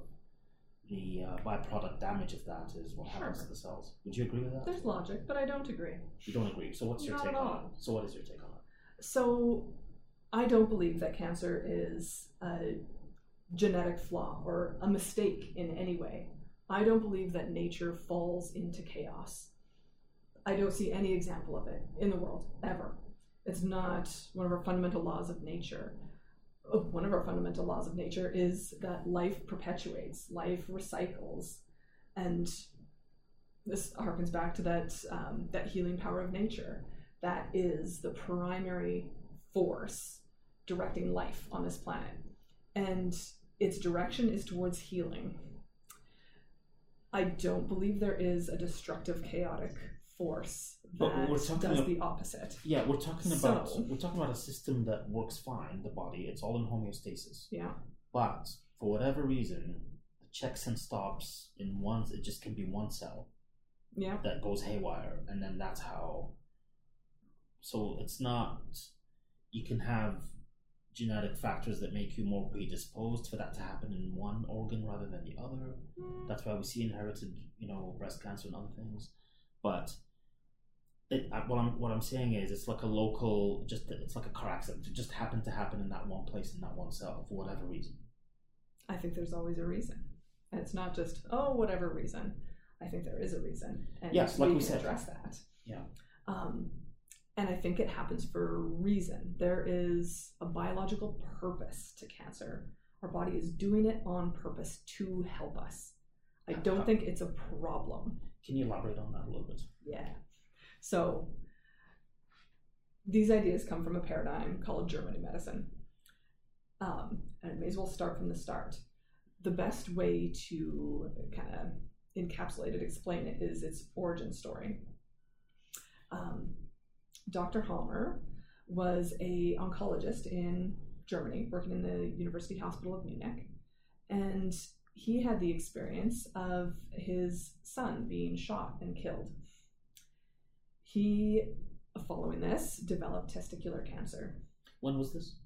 the uh, byproduct damage of that is what happens to the cells. Would you agree with that? There's logic, but I don't agree. You don't agree. So what's your Not take on it? So what is your take on it? So I don't believe that cancer is a genetic flaw or a mistake in any way. I don't believe that nature falls into chaos. I don't see any example of it in the world ever. It's not one of our fundamental laws of nature one of our fundamental laws of nature is that life perpetuates, life recycles, and this harkens back to that um, that healing power of nature. That is the primary force directing life on this planet, and its direction is towards healing. I don't believe there is a destructive, chaotic force that we're talking does the opposite. Yeah, we're talking about so, we're talking about a system that works fine, the body. It's all in homeostasis. Yeah. But for whatever reason, the checks and stops in one it just can be one cell. Yeah. That goes haywire, and then that's how. So it's not. You can have genetic factors that make you more predisposed for that to happen in one organ rather than the other. That's why we see inherited, you know, breast cancer and other things. But it, what I'm what I'm saying is it's like a local, just it's like a car accident. It just happened to happen in that one place in that one cell for whatever reason. I think there's always a reason, and it's not just oh whatever reason. I think there is a reason, and yes, like we, we said, address that. Yeah. Um, and I think it happens for a reason. There is a biological purpose to cancer. Our body is doing it on purpose to help us. I don't think it's a problem. Can you elaborate on that a little bit? Yeah. So these ideas come from a paradigm called German New Medicine. Um, and I may as well start from the start. The best way to kind of encapsulate it, explain it, is its origin story. Um, Dr. Hamer was a oncologist in Germany, working in the University Hospital of Munich, and he had the experience of his son being shot and killed. He, following this, developed testicular cancer. When was this?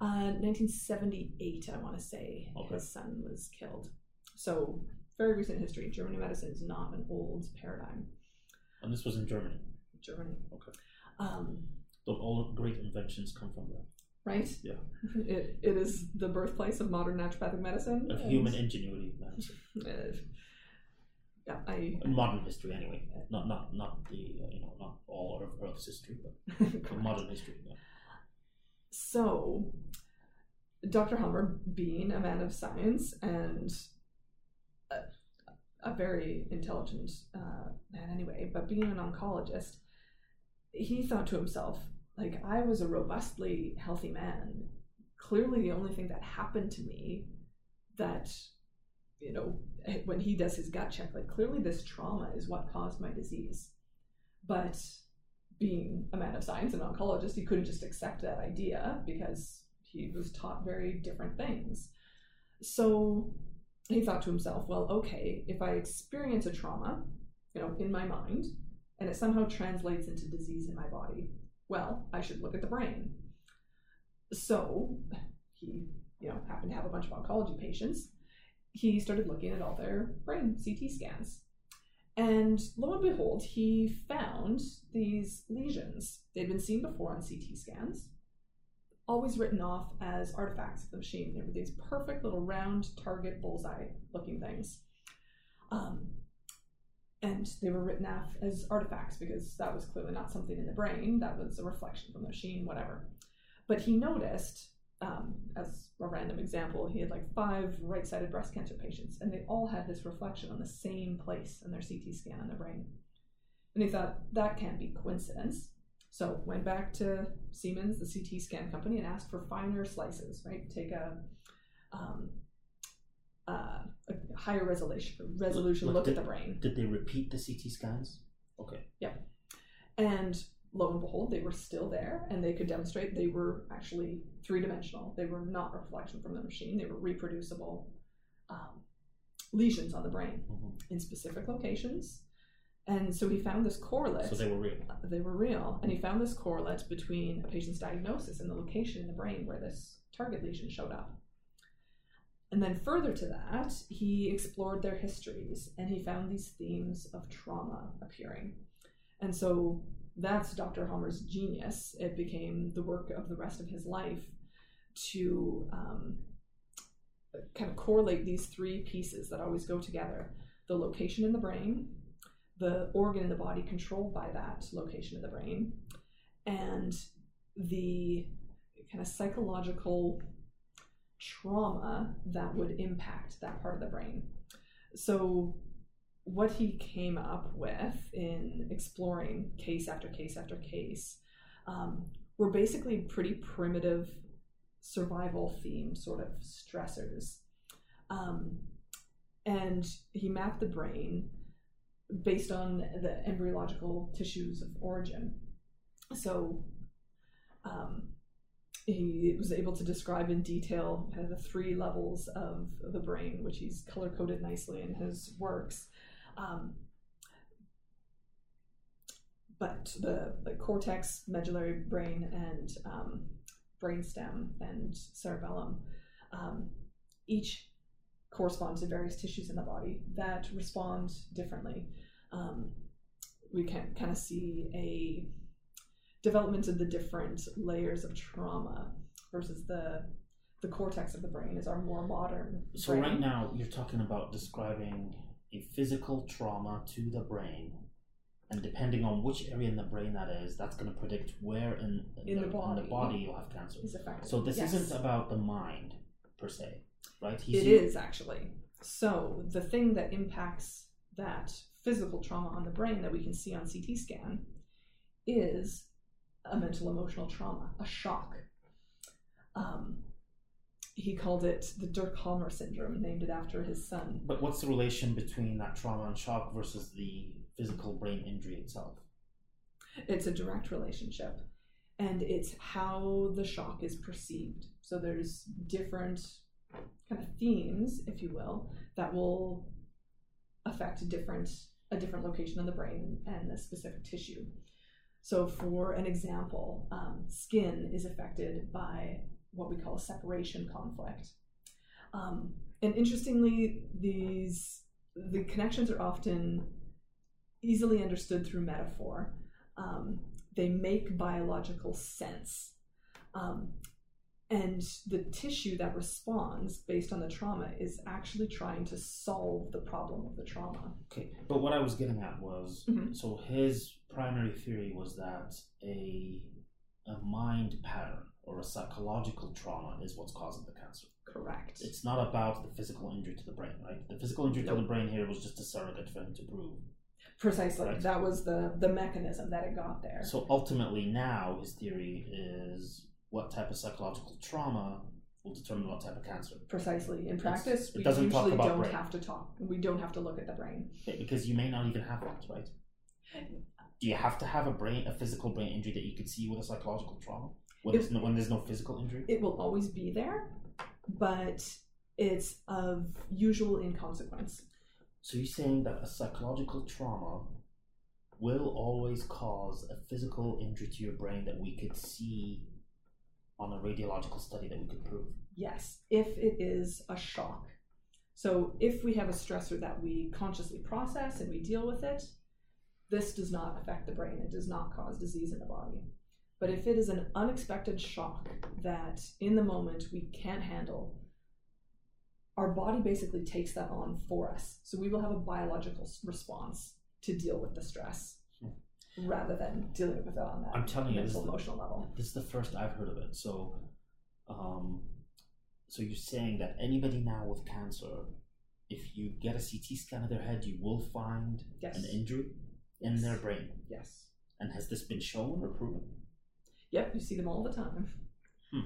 Uh, 1978, I want to say, okay. his son was killed. So, very recent history. German medicine is not an old paradigm. And this was in Germany? Germany. Okay. Um, Don't all great inventions come from there? right? Yeah. [laughs] It, it is the birthplace of modern naturopathic medicine. Of human ingenuity, [laughs] uh, yeah, I. Modern history, anyway. Not not not the uh, you know not all of Earth's history, but [laughs] modern history. Yeah. So, Dr. Hamer, being a man of science and a, a very intelligent uh, man anyway, but being an oncologist, he thought to himself, like, I was a robustly healthy man. Clearly, the only thing that happened to me that, you know, [laughs] when he does his gut check, like, clearly this trauma is what caused my disease. But being a man of science and oncologist, he couldn't just accept that idea because he was taught very different things. So he thought to himself, well, okay, if I experience a trauma, you know, in my mind, and it somehow translates into disease in my body, well, I should look at the brain. So he, you know, happened to have a bunch of oncology patients. He started looking at all their brain CT scans. And lo and behold, he found these lesions. They'd been seen before on CT scans, always written off as artifacts of the machine. They were these perfect little round target bullseye looking things. Um, and they were written off as artifacts because that was clearly not something in the brain, that was a reflection from the machine, whatever. But he noticed, um, as a random example, he had like five right sided breast cancer patients, and they all had this reflection on the same place in their CT scan in their brain. And he thought, that can't be coincidence. So went back to Siemens, the CT scan company, and asked for finer slices, right? Take a, um, uh, a higher resolution resolution look, look did, at the brain. Did they repeat the CT scans? Okay. Yeah. And lo and behold, they were still there and they could demonstrate they were actually three dimensional. They were not reflection from the machine, they were reproducible um, lesions on the brain mm-hmm. in specific locations and so he found this correlate. So they were real. They were real. And he found this correlate between a patient's diagnosis and the location in the brain where this target lesion showed up. And then further to that, he explored their histories and he found these themes of trauma appearing. And so that's Dr. Hamer's genius. It became the work of the rest of his life to um, kind of correlate these three pieces that always go together the location in the brain, the organ in the body controlled by that location of the brain, and the kind of psychological trauma that would impact that part of the brain. So, what he came up with in exploring case after case after case um, were basically pretty primitive survival theme sort of stressors. Um, and he mapped the brain based on the embryological tissues of origin. So um, he was able to describe in detail kind of the three levels of the brain, which he's color coded nicely in his works. Um, but the, the, cortex, medullary brain, and um, brainstem and cerebellum um, each correspond to various tissues in the body that respond differently um, we can kind of see a development of the different layers of trauma versus the the cortex of the brain is our more modern. So brain. right now you're talking about describing a physical trauma to the brain, and depending on which area in the brain that is, that's going to predict where in, in, the, the, body, in the body you'll have cancer. So this yes. isn't about the mind per se, right? He's it is actually. So the thing that impacts that physical trauma on the brain that we can see on CT scan is a mental emotional trauma, a shock. Um, he called it the Dirk Hamer syndrome, named it after his son. But what's the relation between that trauma and shock versus the physical brain injury itself? It's a direct relationship, and it's how the shock is perceived. So there's different kind of themes, if you will, that will affect different a different location in the brain and a specific tissue. So, for an example, um, skin is affected by what we call a separation conflict. Um, and interestingly, these the connections are often easily understood through metaphor. Um, they make biological sense. Um, and the tissue that responds based on the trauma is actually trying to solve the problem of the trauma. Okay, but what I was getting at was mm-hmm. so his primary theory was that a a mind pattern, or a psychological trauma is what's causing the cancer. Correct. It's not about the physical injury to the brain, right? The physical injury nope. to the brain here was just a surrogate for him to prove. Precisely. Right? That was the the mechanism that it got there. So ultimately, now his theory is what type of psychological trauma will determine what type of cancer. Precisely. In practice, it we usually don't brain. have to talk. We don't have to look at the brain. because you may not even have that, right? Do you have to have a brain, a physical brain injury that you could see with a psychological trauma when, it, there's, no, when there's no physical injury? It will always be there, but it's of usual inconsequence. So you're saying that a psychological trauma will always cause a physical injury to your brain that we could see on a radiological study that we could prove? Yes, if it is a shock. So if we have a stressor that we consciously process and we deal with it, this does not affect the brain. It does not cause disease in the body. But if it is an unexpected shock that in the moment we can't handle, our body basically takes that on for us. So we will have a biological response to deal with the stress hmm. rather than dealing with it on that I'm telling mental, you, emotional the, level. This is the first I've heard of it. So, um, so you're saying that anybody now with cancer, if you get a CT scan of their head, you will find yes. an injury yes. in their brain. Yes. And has this been shown or proven? Yep, you see them all the time. Hmm.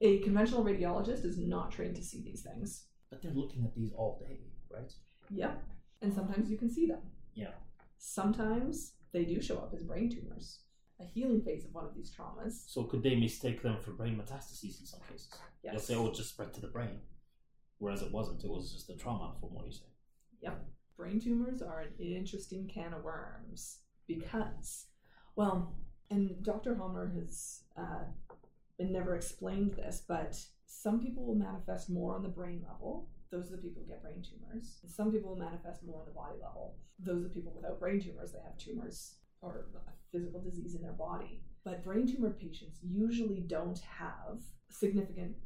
A conventional radiologist is not trained to see these things. But they're looking at these all day, right? Yep. And sometimes you can see them. Yeah. Sometimes they do show up as brain tumors. A healing phase of one of these traumas. So could they mistake them for brain metastases in some cases? Yes. They'll say, oh, it just spread to the brain. Whereas it wasn't. It was just a trauma from what you say. Yep. Brain tumors are an interesting can of worms because, well, and Dr. Hamer has uh, been never explained this, but some people will manifest more on the brain level. Those are the people who get brain tumors. Some people will manifest more on the body level. Those are the people without brain tumors. They have tumors or a physical disease in their body. But brain tumor patients usually don't have significant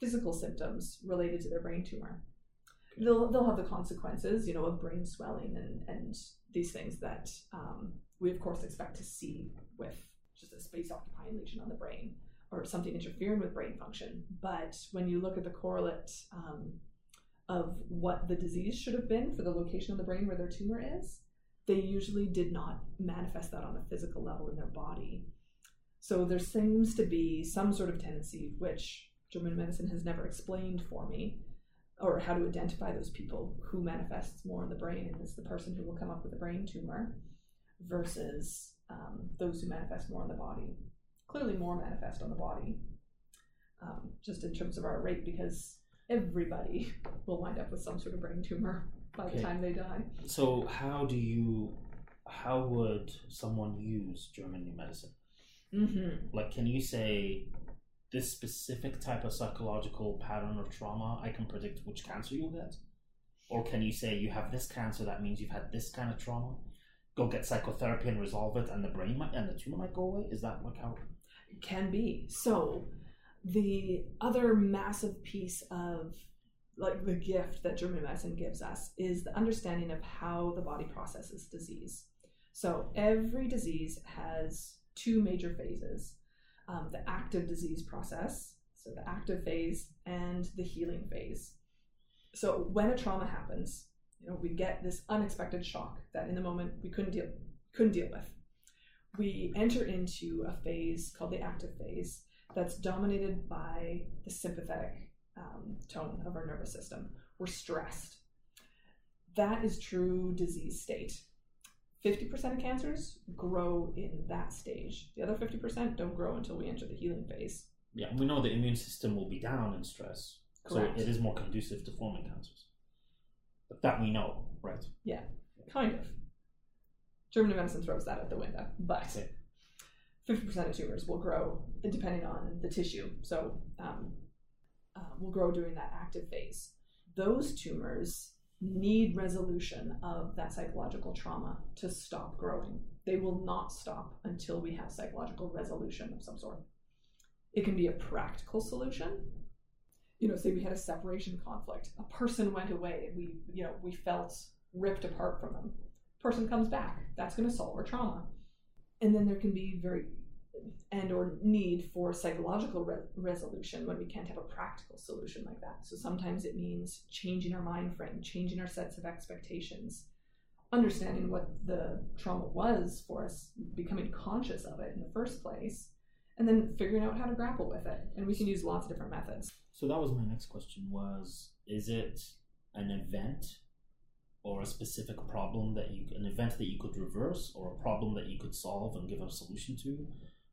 physical symptoms related to their brain tumor. They'll, they'll have the consequences, you know, of brain swelling and, and these things that um, we, of course, expect to see with just a space occupying lesion on the brain or something interfering with brain function. But when you look at the correlate um, of what the disease should have been for the location of the brain where their tumor is, they usually did not manifest that on a physical level in their body. So there seems to be some sort of tendency, which German medicine has never explained for me, or how to identify those people who manifests more in the brain and is the person who will come up with a brain tumor versus um, those who manifest more on the body clearly more manifest on the body, um, just in terms of our rate, because everybody [laughs] will wind up with some sort of brain tumor by okay. the time they die. So, how do you, how would someone use German New Medicine? Mm-hmm. Like, can you say this specific type of psychological pattern of trauma, I can predict which cancer you'll get? Or can you say you have this cancer, that means you've had this kind of trauma? Go get psychotherapy and resolve it, and the brain might, and the tumor might go away. Is that like how? can be. So the other massive piece of like the gift that German medicine gives us is the understanding of how the body processes disease. So every disease has two major phases: um, the active disease process, so the active phase, and the healing phase. So when a trauma happens, you know, we get this unexpected shock that in the moment we couldn't deal couldn't deal with we enter into a phase called the active phase that's dominated by the sympathetic um, tone of our nervous system. We're stressed. That is true disease state. 50% of cancers grow in that stage. The other 50% don't grow until we enter the healing phase. Yeah, we know the immune system will be down in stress. Correct. So it is more conducive to forming cancers. But that we know, right? Yeah, kind of. German medicine throws that out the window, but fifty percent of tumors will grow depending on the tissue. So um, uh, will grow during that active phase. Those tumors need resolution of that psychological trauma to stop growing. They will not stop until we have psychological resolution of some sort. It can be a practical solution. You know, say we had a separation conflict. A person went away. We, you know, we felt ripped apart from them person comes back. That's going to solve our trauma. And then there can be very and or need for psychological re- resolution when we can't have a practical solution like that. So sometimes it means changing our mind frame, changing our sets of expectations, understanding what the trauma was for us, becoming conscious of it in the first place, and then figuring out how to grapple with it. And we can use lots of different methods. So that was my next question was is it an event or a specific problem that you an event that you could reverse or a problem that you could solve and give a solution to?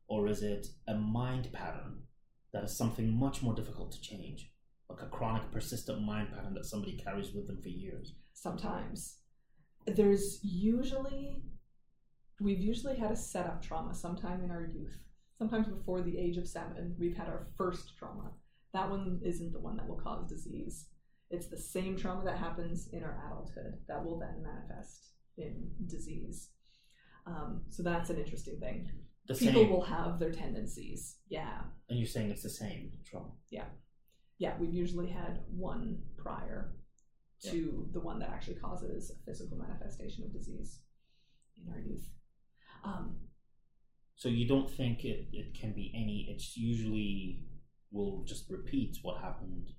Or is it a mind pattern that is something much more difficult to change? Like a chronic persistent mind pattern that somebody carries with them for years? Sometimes. There's usually we've usually had a setup trauma sometime in our youth sometimes before the age of seven we've had our first trauma. That one isn't the one that will cause disease. It's the same trauma that happens in our adulthood that will then manifest in disease. Um, so that's an interesting thing. The people same. will have their tendencies. Yeah. And you're saying it's the same trauma. Yeah. Yeah we've usually had one prior to the one that actually causes a physical manifestation of disease in our youth. Um, so you don't think it, it can be any, it's usually will just repeat what happened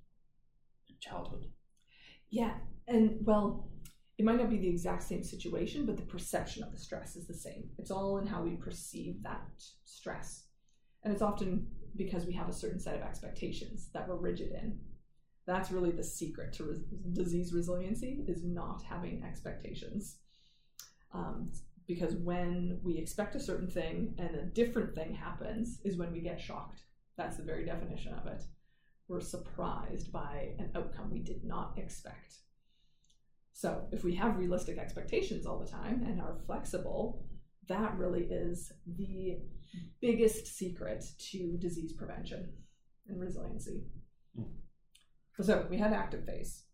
in childhood. Yeah. And well, it might not be the exact same situation, but the perception of the stress is the same. It's all in how we perceive that stress. And it's often because we have a certain set of expectations that we're rigid in that's really the secret to res- disease resiliency is not having expectations um, because when we expect a certain thing and a different thing happens is when we get shocked. That's the very definition of it. We're surprised by an outcome we did not expect. So if we have realistic expectations all the time and are flexible that really is the biggest secret to disease prevention and resiliency. Mm. So we had active phase.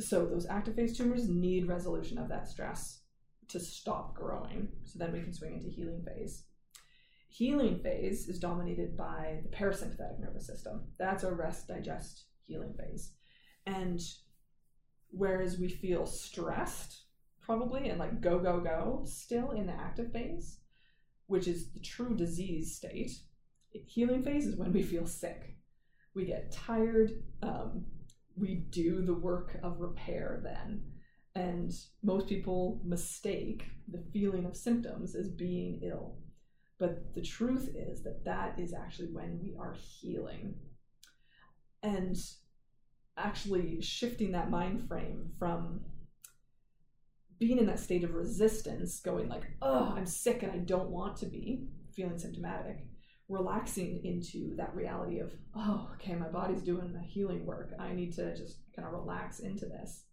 So those active phase tumors need resolution of that stress to stop growing. So then we can swing into healing phase. Healing phase is dominated by the parasympathetic nervous system. That's our rest, digest, healing phase. And whereas we feel stressed, probably, and like go, go, go, still in the active phase, which is the true disease state, healing phase is when we feel sick we get tired um, we do the work of repair then and most people mistake the feeling of symptoms as being ill. But the truth is that that is actually when we are healing. And actually shifting that mind frame from being in that state of resistance going like oh i'm sick and i don't want to be feeling symptomatic relaxing into that reality of, oh, okay, my body's doing the healing work. I need to just kind of relax into this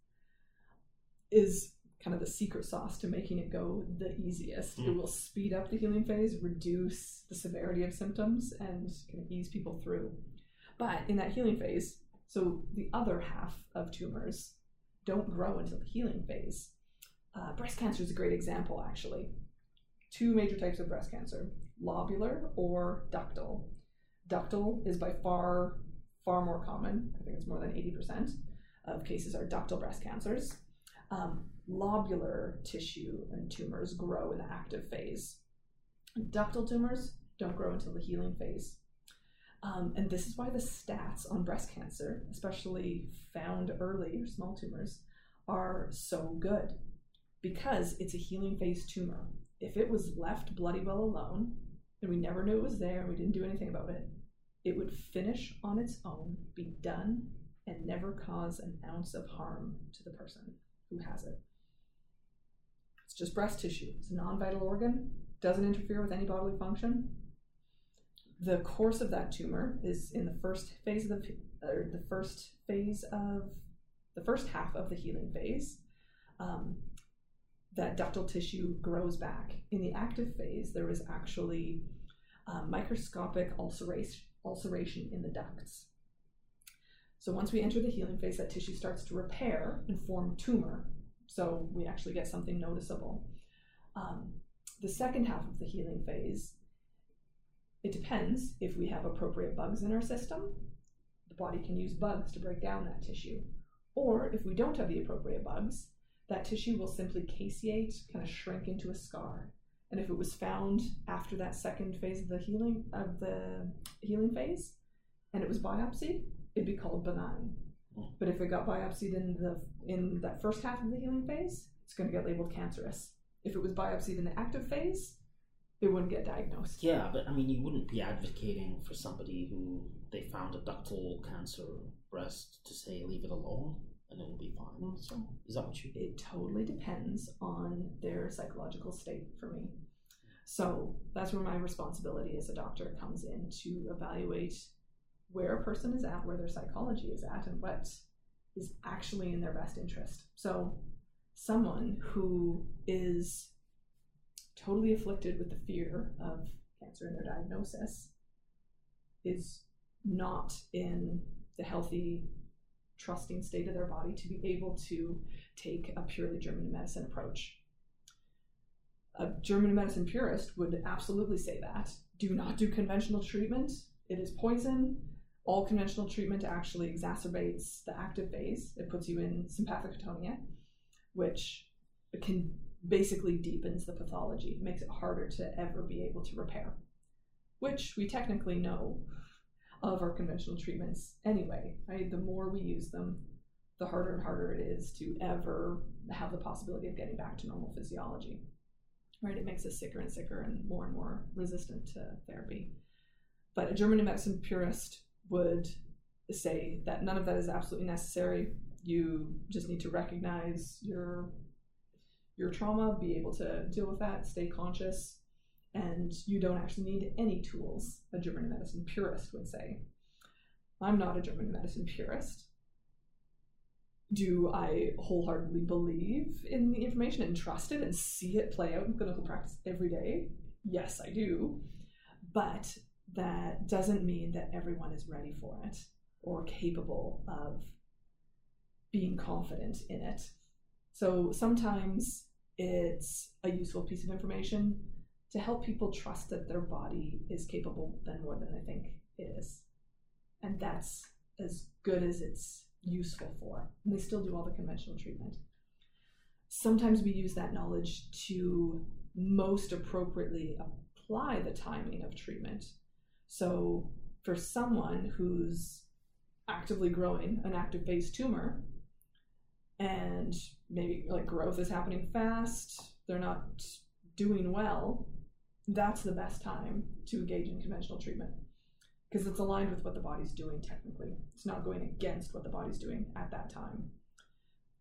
is kind of the secret sauce to making it go the easiest. Mm. It will speed up the healing phase, reduce the severity of symptoms, and kind of ease people through. But in that healing phase, so the other half of tumors don't grow until the healing phase. Uh, breast cancer is a great example, actually. Two major types of breast cancer lobular or ductal. Ductal is by far, far more common. I think it's more than 80% of cases are ductal breast cancers. Um, lobular tissue and tumors grow in the active phase. Ductal tumors don't grow until the healing phase. Um, and this is why the stats on breast cancer, especially found early or small tumors, are so good because it's a healing phase tumor. If it was left bloody well alone, and we never knew it was there and we didn't do anything about it, it would finish on its own, be done, and never cause an ounce of harm to the person who has it. It's just breast tissue. It's a non vital organ, doesn't interfere with any bodily function. The course of that tumor is in the first phase of the, or the first phase of the first half of the healing phase. Um, that ductal tissue grows back. In the active phase, there is actually uh, microscopic ulceration, ulceration in the ducts. So once we enter the healing phase, that tissue starts to repair and form tumor. So we actually get something noticeable. Um, the second half of the healing phase, it depends if we have appropriate bugs in our system. The body can use bugs to break down that tissue. Or if we don't have the appropriate bugs, that tissue will simply caseate, kind of shrink into a scar. And if it was found after that second phase of the healing of the healing phase, and it was biopsied, it'd be called benign. Hmm. But if it got biopsied in the in that first half of the healing phase, it's going to get labeled cancerous. If it was biopsied in the active phase, it wouldn't get diagnosed. Yeah, but I mean, you wouldn't be advocating for somebody who they found a ductal cancer breast to say leave it alone and it will be fine. So is that what you? It totally depends on their psychological state for me. So that's where my responsibility as a doctor comes in to evaluate where a person is at, where their psychology is at, and what is actually in their best interest. So someone who is totally afflicted with the fear of cancer in their diagnosis is not in the healthy, trusting state of their body to be able to take a purely German medicine approach. A German medicine purist would absolutely say that. Do not do conventional treatment. It is poison. All conventional treatment actually exacerbates the active phase. It puts you in sympathicotonia, which can basically deepens the pathology, makes it harder to ever be able to repair, which we technically know of our conventional treatments anyway, right? The more we use them, the harder and harder it is to ever have the possibility of getting back to normal physiology. Right? It makes us sicker and sicker and more and more resistant to therapy. But a German medicine purist would say that none of that is absolutely necessary. You just need to recognize your your trauma, be able to deal with that, stay conscious, and you don't actually need any tools, a German medicine purist would say. I'm not a German medicine purist. Do I wholeheartedly believe in the information and trust it and see it play out in clinical practice every day? Yes, I do. But that doesn't mean that everyone is ready for it or capable of being confident in it. So sometimes it's a useful piece of information to help people trust that their body is capable than more than they think it is. And that's as good as it's useful for. And they still do all the conventional treatment. Sometimes we use that knowledge to most appropriately apply the timing of treatment. So, for someone who's actively growing an active phase tumor, and maybe like growth is happening fast, they're not doing well, that's the best time to engage in conventional treatment because it's aligned with what the body's doing technically. It's not going against what the body's doing at that time.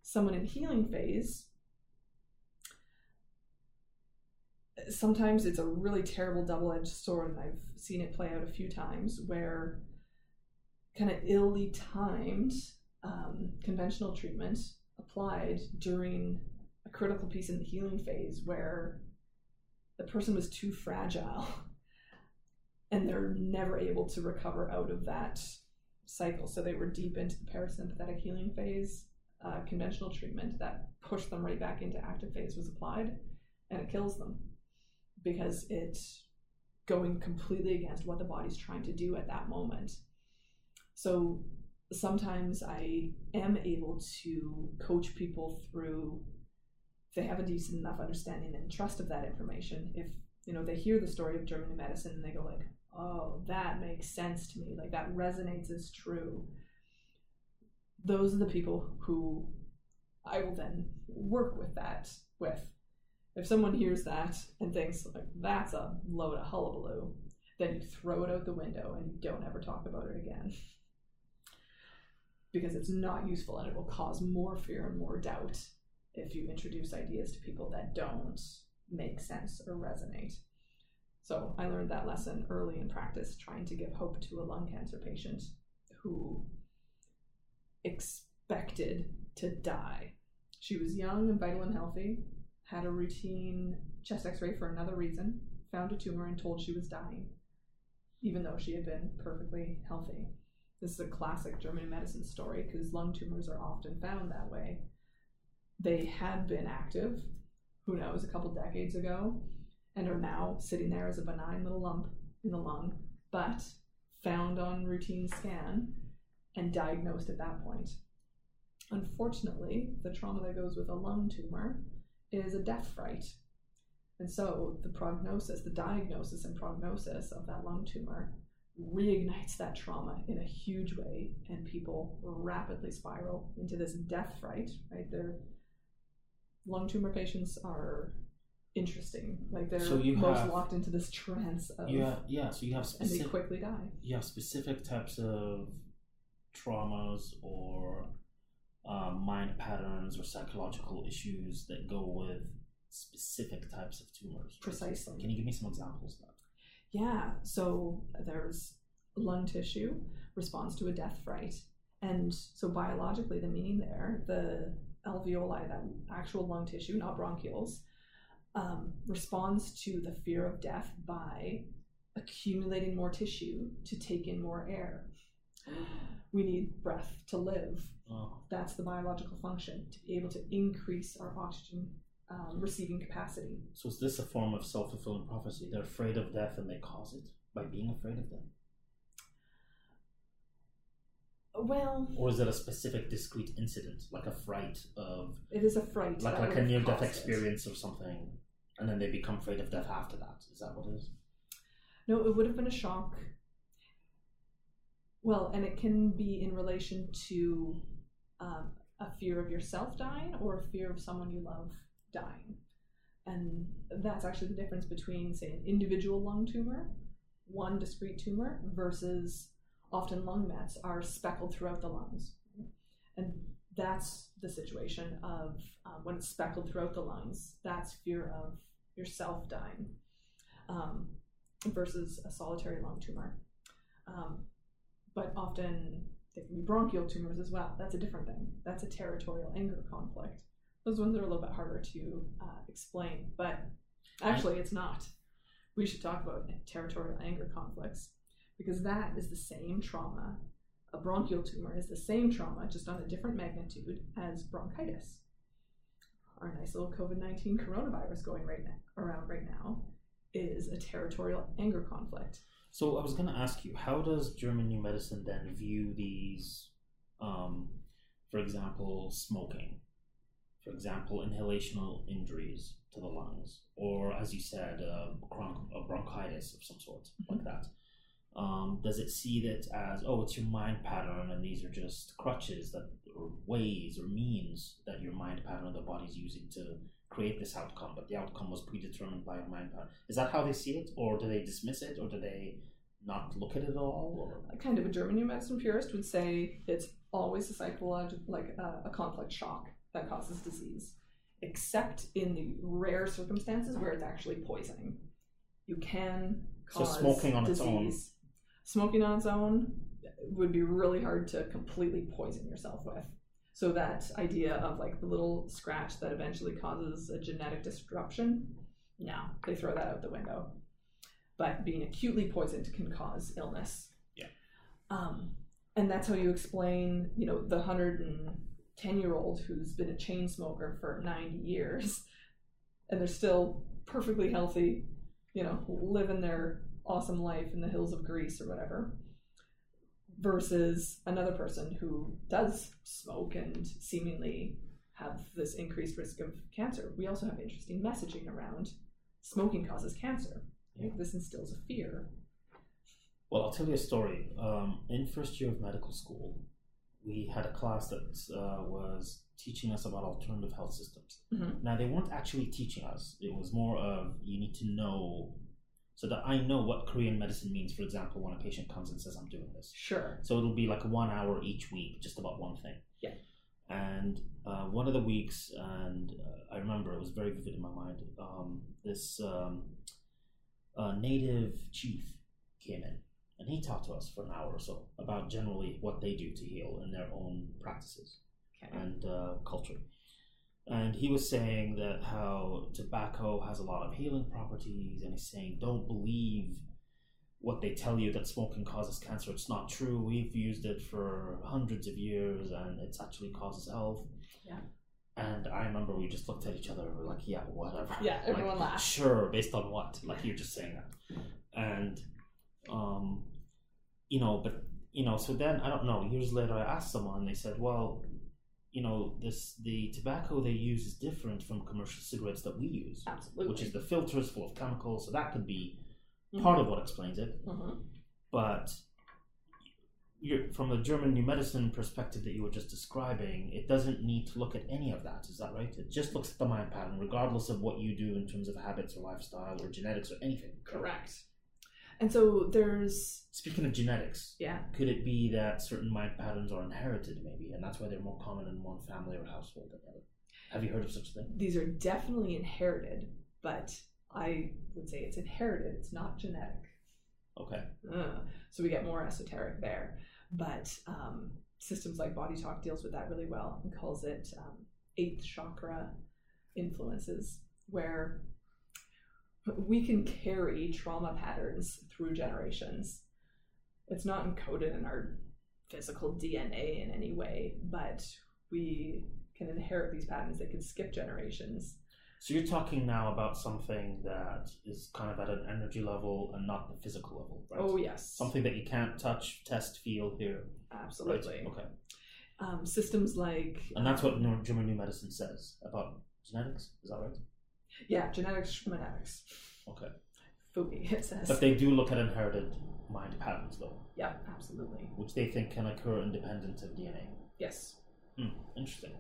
Someone in healing phase, sometimes it's a really terrible double edged sword, and I've seen it play out a few times where kind of illy timed um, conventional treatment applied during a critical piece in the healing phase where the person was too fragile and they're never able to recover out of that cycle. So they were deep into the parasympathetic healing phase. Uh, conventional treatment that pushed them right back into active phase was applied and it kills them because it's going completely against what the body's trying to do at that moment. So sometimes I am able to coach people through if they have a decent enough understanding and trust of that information. If you know they hear the story of German medicine and they go like, "Oh, that makes sense to me. Like that resonates as true." Those are the people who I will then work with that with. If someone hears that and thinks like that's a load of hullabaloo, then you throw it out the window and you don't ever talk about it again because it's not useful and it will cause more fear and more doubt if you introduce ideas to people that don't make sense or resonate. So I learned that lesson early in practice, trying to give hope to a lung cancer patient who expected to die. She was young and vital and healthy, had a routine chest x ray for another reason, found a tumor, and told she was dying, even though she had been perfectly healthy. This is a classic German medicine story because lung tumors are often found that way. They had been active, who knows, a couple decades ago, and are now sitting there as a benign little lump in the lung, but found on routine scan and diagnosed at that point. Unfortunately, the trauma that goes with a lung tumor is a death fright. And so the prognosis, the diagnosis and prognosis of that lung tumor reignites that trauma in a huge way, and people rapidly spiral into this death fright, right? Their lung tumor patients are interesting. Like they're so you most have, locked into this trance of yeah, yeah. So you have specific, and they quickly die. You have specific types of traumas or um, mind patterns or psychological issues that go with specific types of tumors. Precisely. Can you give me some examples of that? Yeah. So there's lung tissue responds to a death fright. And so biologically, the meaning there, the alveoli, that actual lung tissue, not bronchioles, um, responds to the fear of death by accumulating more tissue to take in more air. [gasps] We need breath to live. Oh. That's the biological function to be able to increase our oxygen um, receiving capacity. So, is this a form of self fulfilling prophecy? They're afraid of death and they cause it by being afraid of death? Well, or is it a specific discrete incident, like a fright of? It is a fright, like like a near death experience or something, and then they become afraid of death after that. Is that what it is? No, it would have been a shock. Well, and it can be in relation to um, a fear of yourself dying or a fear of someone you love dying. And that's actually the difference between, say, an individual lung tumor, one discrete tumor, versus often lung mets are speckled throughout the lungs. And that's the situation of um, when it's speckled throughout the lungs, that's fear of yourself dying um, versus a solitary lung tumor. Um, but often they can be bronchial tumors as well. That's a different thing. That's a territorial anger conflict. Those ones are a little bit harder to uh, explain, but actually, it's not. We should talk about territorial anger conflicts because that is the same trauma. A bronchial tumor is the same trauma, just on a different magnitude as bronchitis. Our nice little COVID 19 coronavirus going right now, around right now is a territorial anger conflict. So I was going to ask you, how does German New Medicine then view these, um, for example, smoking? for example, inhalational injuries to the lungs, or as you said, uh, a bronchitis of some sort, mm-hmm. like that. Um, does it see that as oh, it's your mind pattern, and these are just crutches that, or ways, or means that your mind pattern, the body's using to create this outcome, but the outcome was predetermined by pattern? Is that how they see it, or do they dismiss it, or do they not look at it at all? Or? Kind of a German New Medicine purist would say it's always a psychological, like a, a conflict shock that causes disease, except in the rare circumstances where it's actually poisoning. You can cause so smoking on disease. its own. Smoking on its own would be really hard to completely poison yourself with. So that idea of like the little scratch that eventually causes a genetic disruption, no, they throw that out the window. But being acutely poisoned can cause illness. Yeah. Um, and that's how you explain, you know, the 110 year old who's been a chain smoker for 90 years and they're still perfectly healthy, you know, living their awesome life in the hills of Greece or whatever, versus another person who does smoke and seemingly have this increased risk of cancer. We also have interesting messaging around smoking causes cancer. Yeah. This instills a fear. Well, I'll tell you a story. Um, in first year of medical school, we had a class that uh, was teaching us about alternative health systems. Mm-hmm. Now, they weren't actually teaching us, it was more of you need to know so that I know what Korean medicine means, for example, when a patient comes and says, I'm doing this. Sure. So it'll be like one hour each week, just about one thing. Yeah. And uh, one of the weeks, and uh, I remember it was very vivid in my mind, um, this um, native chief came in and he talked to us for an hour or so about generally what they do to heal in their own practices okay. and uh, culture. And he was saying that how tobacco has a lot of healing properties, and he's saying, don't believe what they tell you that smoking causes cancer. It's not true. We've used it for hundreds of years, and it's actually causes health. Yeah. And I remember we just looked at each other and were like, yeah, whatever. Yeah, everyone like, laughed. Sure, based on what? Like, you're just saying that. And um, you know, but you know, so then I don't know. Years later, I asked someone, they said, "Well, you know this the tobacco they use is different from commercial cigarettes that we use, Absolutely. which is the filters full of chemicals. So that could be Mhm. part of what explains it. Mhm. But you're, from the German new medicine perspective that you were just describing, it doesn't need to look at any of that. Is that right? It just looks at the mind pattern, regardless of what you do in terms of habits or lifestyle or genetics or anything. Correct. And so there's Speaking of genetics, yeah. could it be that certain mind patterns are inherited, maybe, and that's why they're more common in one family or household than the other? Have you heard of such a thing? These are definitely inherited, but I would say it's inherited. It's not genetic. Okay. Uh, so we get more esoteric there. But um, systems like Body Talk deals with that really well and calls it um, eighth chakra influences, where we can carry trauma patterns through generations. It's not encoded in our physical DNA in any way, but we can inherit these patterns. They can skip generations. So you're talking now about something that is kind of at an energy level and not the physical level, right? Oh, yes. Something that you can't touch, test, feel, hear. Absolutely. Right? Okay. Um, systems like. And that's what um, German New Medicine says about genetics. Is that right? Yeah, genetics, genetics. Okay. Fubi, [laughs] it says. But they do look at inherited mind patterns, though, yeah, absolutely. which they think can occur independent of DNA. Yes. Hmm. Interesting.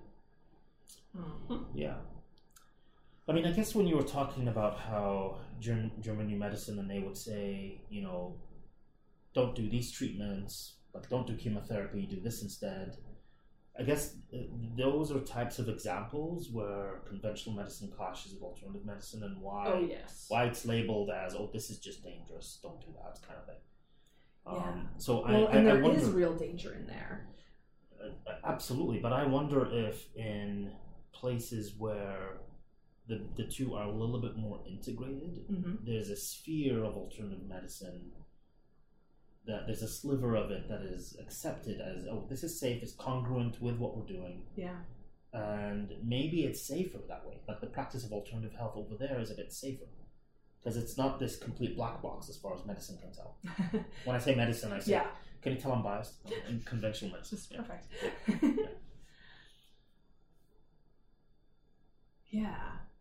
Mhm. Yeah. I mean, I guess when you were talking about how German, German New Medicine and they would say, you know, don't do these treatments, like don't do chemotherapy, do this instead. I guess uh, those are types of examples where conventional medicine clashes with alternative medicine and why Oh, yes. why it's labeled as oh this is just dangerous, don't do that kind of thing. Yeah. Um, so Well, I, and I, I there is wonder, real danger in there. uh, absolutely, but I wonder if in places where the the two are a little bit more integrated, hmm there's a sphere of alternative medicine that there's a sliver of it that is accepted as oh this is safe, it's congruent with what we're doing, Yeah. and maybe it's safer that way. Like the practice of alternative health over there is a bit safer because it's not this complete black box as far as medicine can tell. [laughs] When I say medicine, I say yeah. can you tell I'm biased in conventional [laughs] medicine? Yeah. perfect. yeah. [laughs]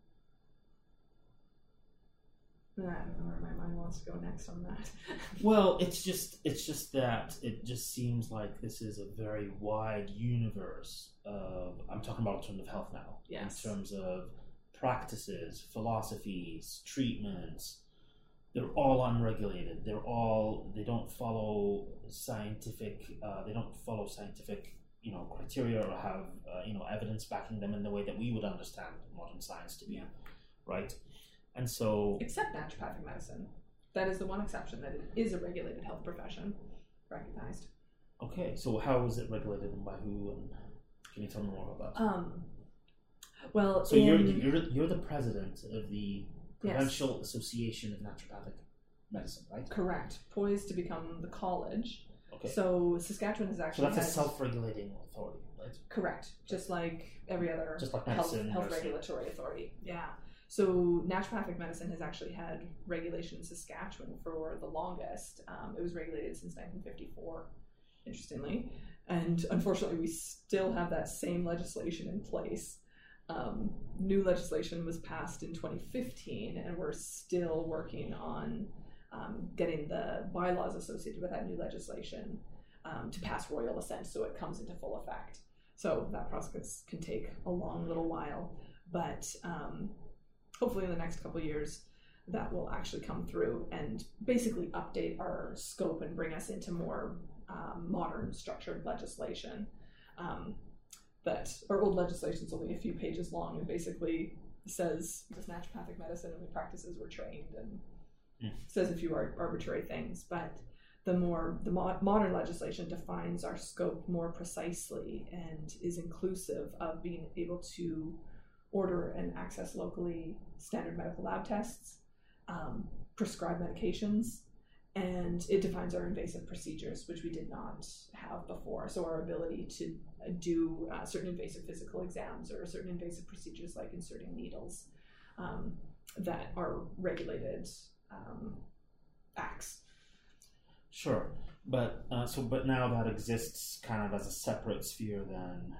I don't know where my mind wants to go next on that. [laughs] Well, it's just it's just that it just seems like this is a very wide universe of I'm talking about alternative health now. Yes. In terms of practices, philosophies, treatments. They're all unregulated. They're all they don't follow scientific uh, they don't follow scientific you know criteria or have uh, you know evidence backing them in the way that we would understand modern science to be, Yeah. right? And so Except naturopathic medicine. That is the one exception that it is a regulated health profession, recognized. Okay, so how is it regulated and by who? And can you tell me more about that? Um, well, so you're, you're you're the president of the Yes. Provincial Association of Naturopathic Medicine, right? correct, poised to become the college. Okay, so, So Saskatchewan has actually that's a self-regulating authority, right? Correct, just like every other Just like health, medicine, health nursing. regulatory authority. Yeah. So naturopathic medicine has actually had regulation in Saskatchewan for the longest. Um, it was regulated since 1954, interestingly, and unfortunately, we still have that same legislation in place. Um, new legislation was passed in 2015, and we're still working on um, getting the bylaws associated with that new legislation um, to pass royal assent so it comes into full effect. So that process can take a long little while, but um, hopefully in the next couple years that will actually come through and basically update our scope and bring us into more um, modern structured legislation. Um, that our old legislation is only a few pages long and basically says this naturopathic medicine and the practices were trained and Hmm. says a few ar- arbitrary things, but the more the mo- modern legislation defines our scope more precisely and is inclusive of being able to order and access locally standard medical lab tests, um, prescribe medications, and it defines our invasive procedures, which we did not have before. So our ability to uh, do uh, certain invasive physical exams or certain invasive procedures like inserting needles um, that are regulated um, acts. Sure, but uh, so but now that exists kind of as a separate sphere than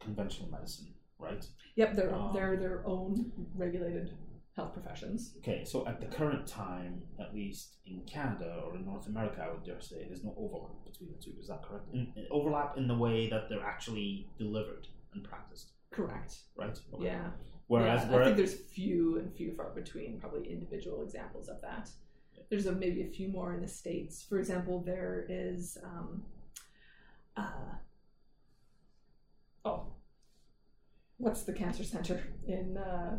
conventional medicine, right? Yep, they're um, they're their own regulated health professions. Okay, so at the current time, at least in Canada or in North America, I would dare say there's no overlap between the two. Is that correct? In, in, overlap in the way that they're actually delivered and practiced. Correct. Right. Okay. Yeah. Whereas, yeah, I think there's few and few far between, probably individual examples of that. There's a, maybe a few more in the states. For example, there is. Um, uh, oh, what's the cancer center in? Uh,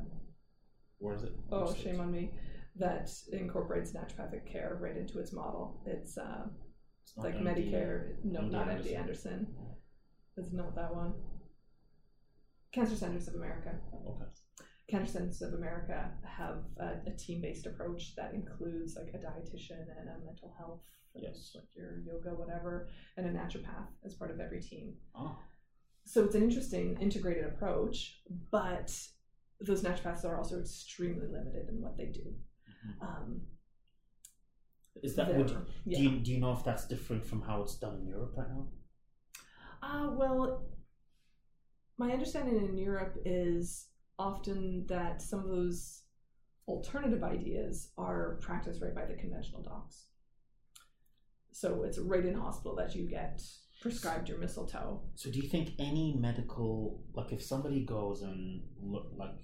Where is it? Oh, shame on me. That incorporates naturopathic care right into its model. It's, uh, it's like MD, Medicare. No, MD not Anderson. MD Anderson. It's not that one. Cancer Centers of America. Okay. Cancer Centers of America have a, a team-based approach that includes like a dietitian and a mental health, yes, like your yoga, whatever, and a naturopath as part of every team. Oh. So it's an interesting integrated approach, but those naturopaths are also extremely limited in what they do. Mm-hmm. Um, Is that would, yeah. do you do you know if that's different from how it's done in Europe right now? Uh, well, my understanding in Europe is often that some of those alternative ideas are practiced right by the conventional docs. So it's right in hospital that you get prescribed your mistletoe. So do you think any medical, like if somebody goes and look, like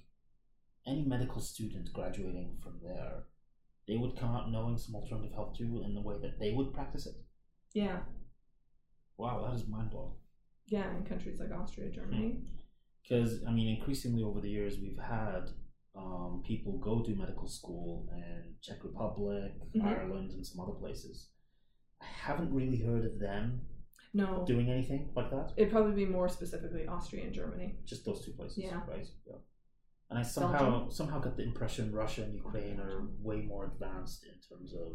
any medical student graduating from there, they would come out knowing some alternative health too in the way that they would practice it? Yeah. Wow, that is mind blowing. Yeah, in countries like Austria, Germany. Because, I mean, increasingly over the years, we've had um, people go to medical school in Czech Republic, mm-hmm. Ireland, and some other places. I haven't really heard of them no doing anything like that. It'd probably be more specifically Austria and Germany. Just those two places, yeah. right? Yeah. And I somehow Belgium. somehow got the impression Russia and Ukraine are way more advanced in terms of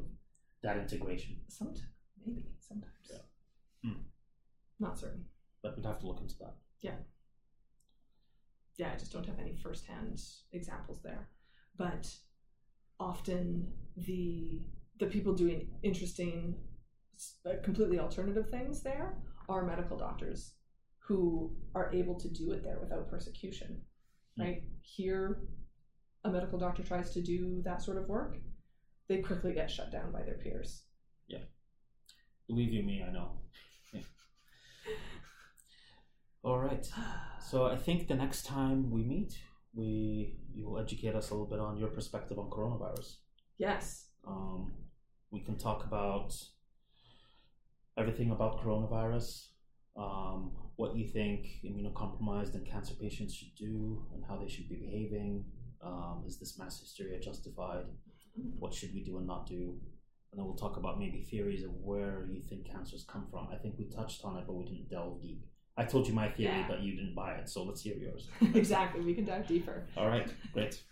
that integration. Sometimes, maybe sometimes. Yeah. Hmm. Not certain. But we'd have to look into that. Yeah. Yeah, I just don't have any firsthand examples there. But often the the people doing interesting, completely alternative things there are medical doctors who are able to do it there without persecution. Mm. Right here, a medical doctor tries to do that sort of work, they quickly get shut down by their peers. Yeah, believe you me, I know. [laughs] All right. So I think the next time we meet, we you will educate us a little bit on your perspective on coronavirus. Yes. Um, we can talk about everything about coronavirus, um, what you think immunocompromised and cancer patients should do, and how they should be behaving. Um, is this mass hysteria justified? What should we do and not do? And then we'll talk about maybe theories of where you think cancers come from. I think we touched on it, but we didn't delve deep. I told you my theory, yeah. but you didn't buy it. So let's hear yours. [laughs] exactly. We can dive deeper. All right. Great.